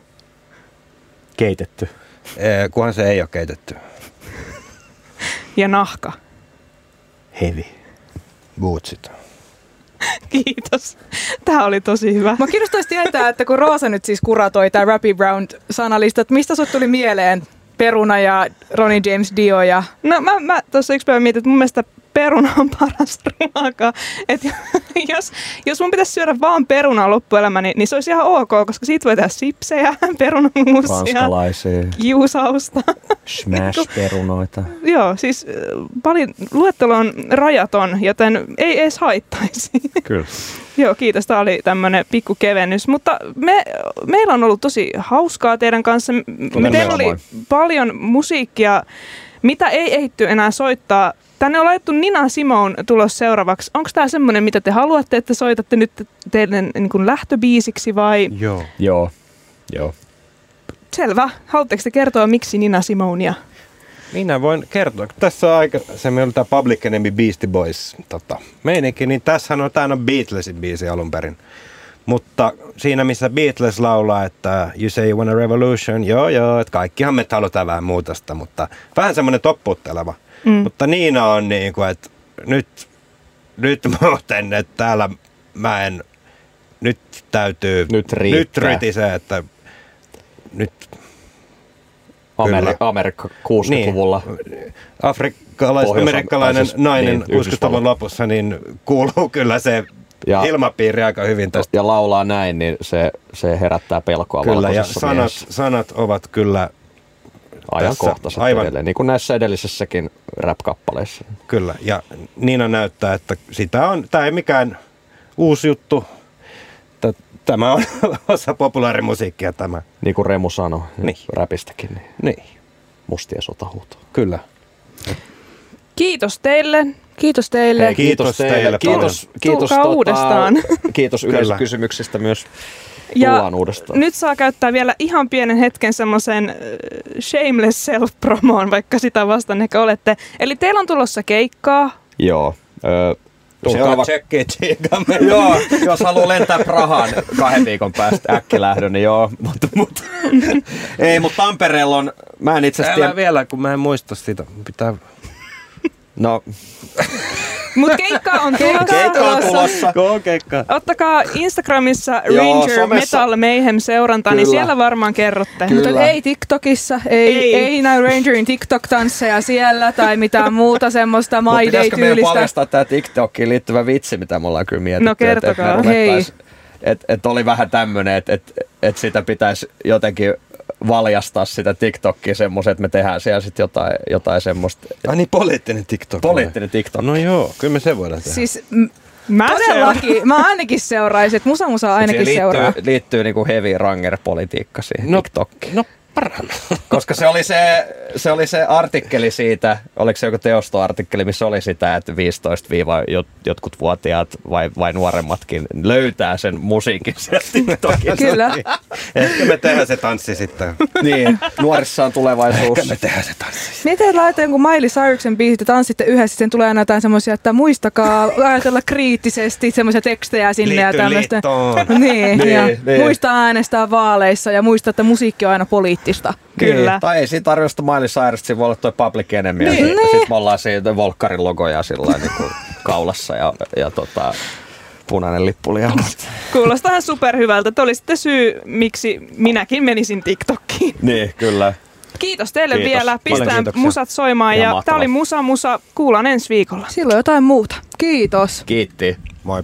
Keitetty. Eh, kunhan se ei ole keitetty. Ja nahka. Hevi. Bootsit. Kiitos. Tämä oli tosi hyvä. Mä kiinnostaisi tietää, että kun Roosa nyt siis kuratoi tämä Rapid Round-sanalista, että mistä sut tuli mieleen Peruna ja Ronnie James Dio ja No mä, mä tuossa yksi päivä mietin, että mun mielestä peruna on paras ruoka. Et jos, jos mun pitäisi syödä vaan perunaa loppuelämäni, niin se olisi ihan ok, koska siitä voi tehdä sipsejä, perunamuusia, kiusausta. Smash-perunoita. Joo, siis äh, paljon, luettelo on rajaton, joten ei edes haittaisi. Kyllä. Joo, kiitos. Tämä oli tämmöinen pikku kevennys. Mutta me, meillä on ollut tosi hauskaa teidän kanssa. Me, teillä oli paljon musiikkia, mitä ei ehitty enää soittaa. Tänne on laitettu Nina Simone tulos seuraavaksi. Onko tämä semmoinen, mitä te haluatte, että soitatte nyt teidän niin kuin lähtöbiisiksi vai? Joo. Joo. Joo. Selvä. Haluatteko te kertoa, miksi Nina Simonia? Minä voin kertoa. Tässä on aika, se meillä on tämä Public Enemy Beastie Boys tota, meininki, niin tässähän on, tämä on Beatlesin biisi alun perin. Mutta siinä, missä Beatles laulaa, että you say you want a revolution, joo joo, että kaikkihan me halutaan vähän muutosta, mutta vähän semmoinen topputteleva. Mm. Mutta Niina on niin kuin, että nyt, nyt muuten, että täällä mä en, nyt täytyy, Nyt riittää. nyt rytisee, että nyt Ameri- Kyllä. Amerikka 60-luvulla. afrikkalais, Pohjois- amerikkalainen tai siis, nainen niin, 60-luvun lopussa, niin kuuluu kyllä se Ja- ilmapiiri aika hyvin tästä. Ja laulaa näin, niin se, se herättää pelkoa Kyllä, ja sanat, sanat ovat kyllä, ajankohtaiset aivan- edelleen, niin kuin näissä edellisessäkin rap-kappaleissa. kyllä. Ja Niina näyttää, että sitä on, tämä ei mikään uusi juttu. Tämä on osa populaarimusiikkia tämä. Niin kuin Remu sanoi Niin. räpistäkin, niin Niin, mustia sotahuutoa. kyllä. Kiitos teille. kiitos teille. Hei, Kiitos teille Kiitos, paljon. kiitos, Tulkaa uudestaan. kiitos Kyllä. yleisökysymyksistä myös. Ja Tullaan uudestaan. nyt saa käyttää vielä ihan pienen hetken semmoisen äh, shameless self-promoon, vaikka sitä vastaan ehkä olette. Eli teillä on tulossa keikkaa. Joo. Ö, Tulkaa seuraava- tsekkiin tsiikamme. joo, jos haluaa lentää Prahaan kahden viikon päästä äkkilähdön, niin joo. Mutta, mutta, ei, mutta Tampereella on, mä en itse asiassa tiedä, vielä, kun mä en muista sitä. Pitää... no Mutta keikka on tulossa. keikka on tulossa. K-keikka. Ottakaa Instagramissa Joo, Ranger somessa- Metal Mayhem seuranta, niin Kyllä. siellä varmaan kerrotte. Kyllä. Mutta ei TikTokissa, ei, Ei. ei. näy Rangerin TikTok-tansseja siellä tai mitään muuta semmoista My Mutta pitäisikö meidän Day-tyylistä. paljastaa tämä TikTokiin liittyvä vitsi, mitä me ollaan kyllä mietitty? No kertokaa. Että Hei. et, et oli vähän tämmöinen, että et, et sitä pitäisi jotenkin valjastaa sitä TikTokia semmoisen, että me tehdään siellä sitten jotain, jotain semmoista. Ai niin, poliittinen TikTok. Poliittinen TikTok. No joo, kyllä me se voidaan tehdä. Siis m- Mä seuraan. todellakin, mä ainakin seuraisin, että musa musa ainakin Siihen seuraa. liittyy, liittyy niinku heavy ranger-politiikka siihen No, TikTokkiin. no parana. Koska se oli se, se oli se artikkeli siitä, oliko se joku teostoartikkeli, missä oli sitä, että 15 jot, jotkut vuotiaat vai, vai nuoremmatkin löytää sen musiikin sieltä TikTokista. Kyllä. Ehkä me tehdään se tanssi sitten. niin, nuorissa on tulevaisuus. Ehkä me tehdään se tanssi. Miten laitetaan jonkun Miley Cyrusen biisit ja tanssitte yhdessä, sitten tulee aina jotain semmoisia, että muistakaa ajatella kriittisesti semmoisia tekstejä sinne ja Liitty tämmöistä. liittoon. Niin, Niin, ja niin. muista äänestää vaaleissa ja muista, että musiikki on aina poliittista. Kyllä. Niin, tai ei siinä tarvitse Miley Cyrus, siinä voi olla toi Public Enemy. Niin. Niin, ja Niin. sitten me ollaan siinä Volkkarin logoja sillä niin kuin kaulassa ja, ja tota, punainen lippuli. Kuulostaa ihan superhyvältä. Te olisitte syy, miksi minäkin menisin TikTokkiin. niin, kyllä. Kiitos teille Kiitos. vielä. Pistään musat soimaan. Ihan Ja mahtavaa. tää oli Musa Musa. Kuullaan ensi viikolla. Silloin jotain muuta. Kiitos. Kiitti. Moi.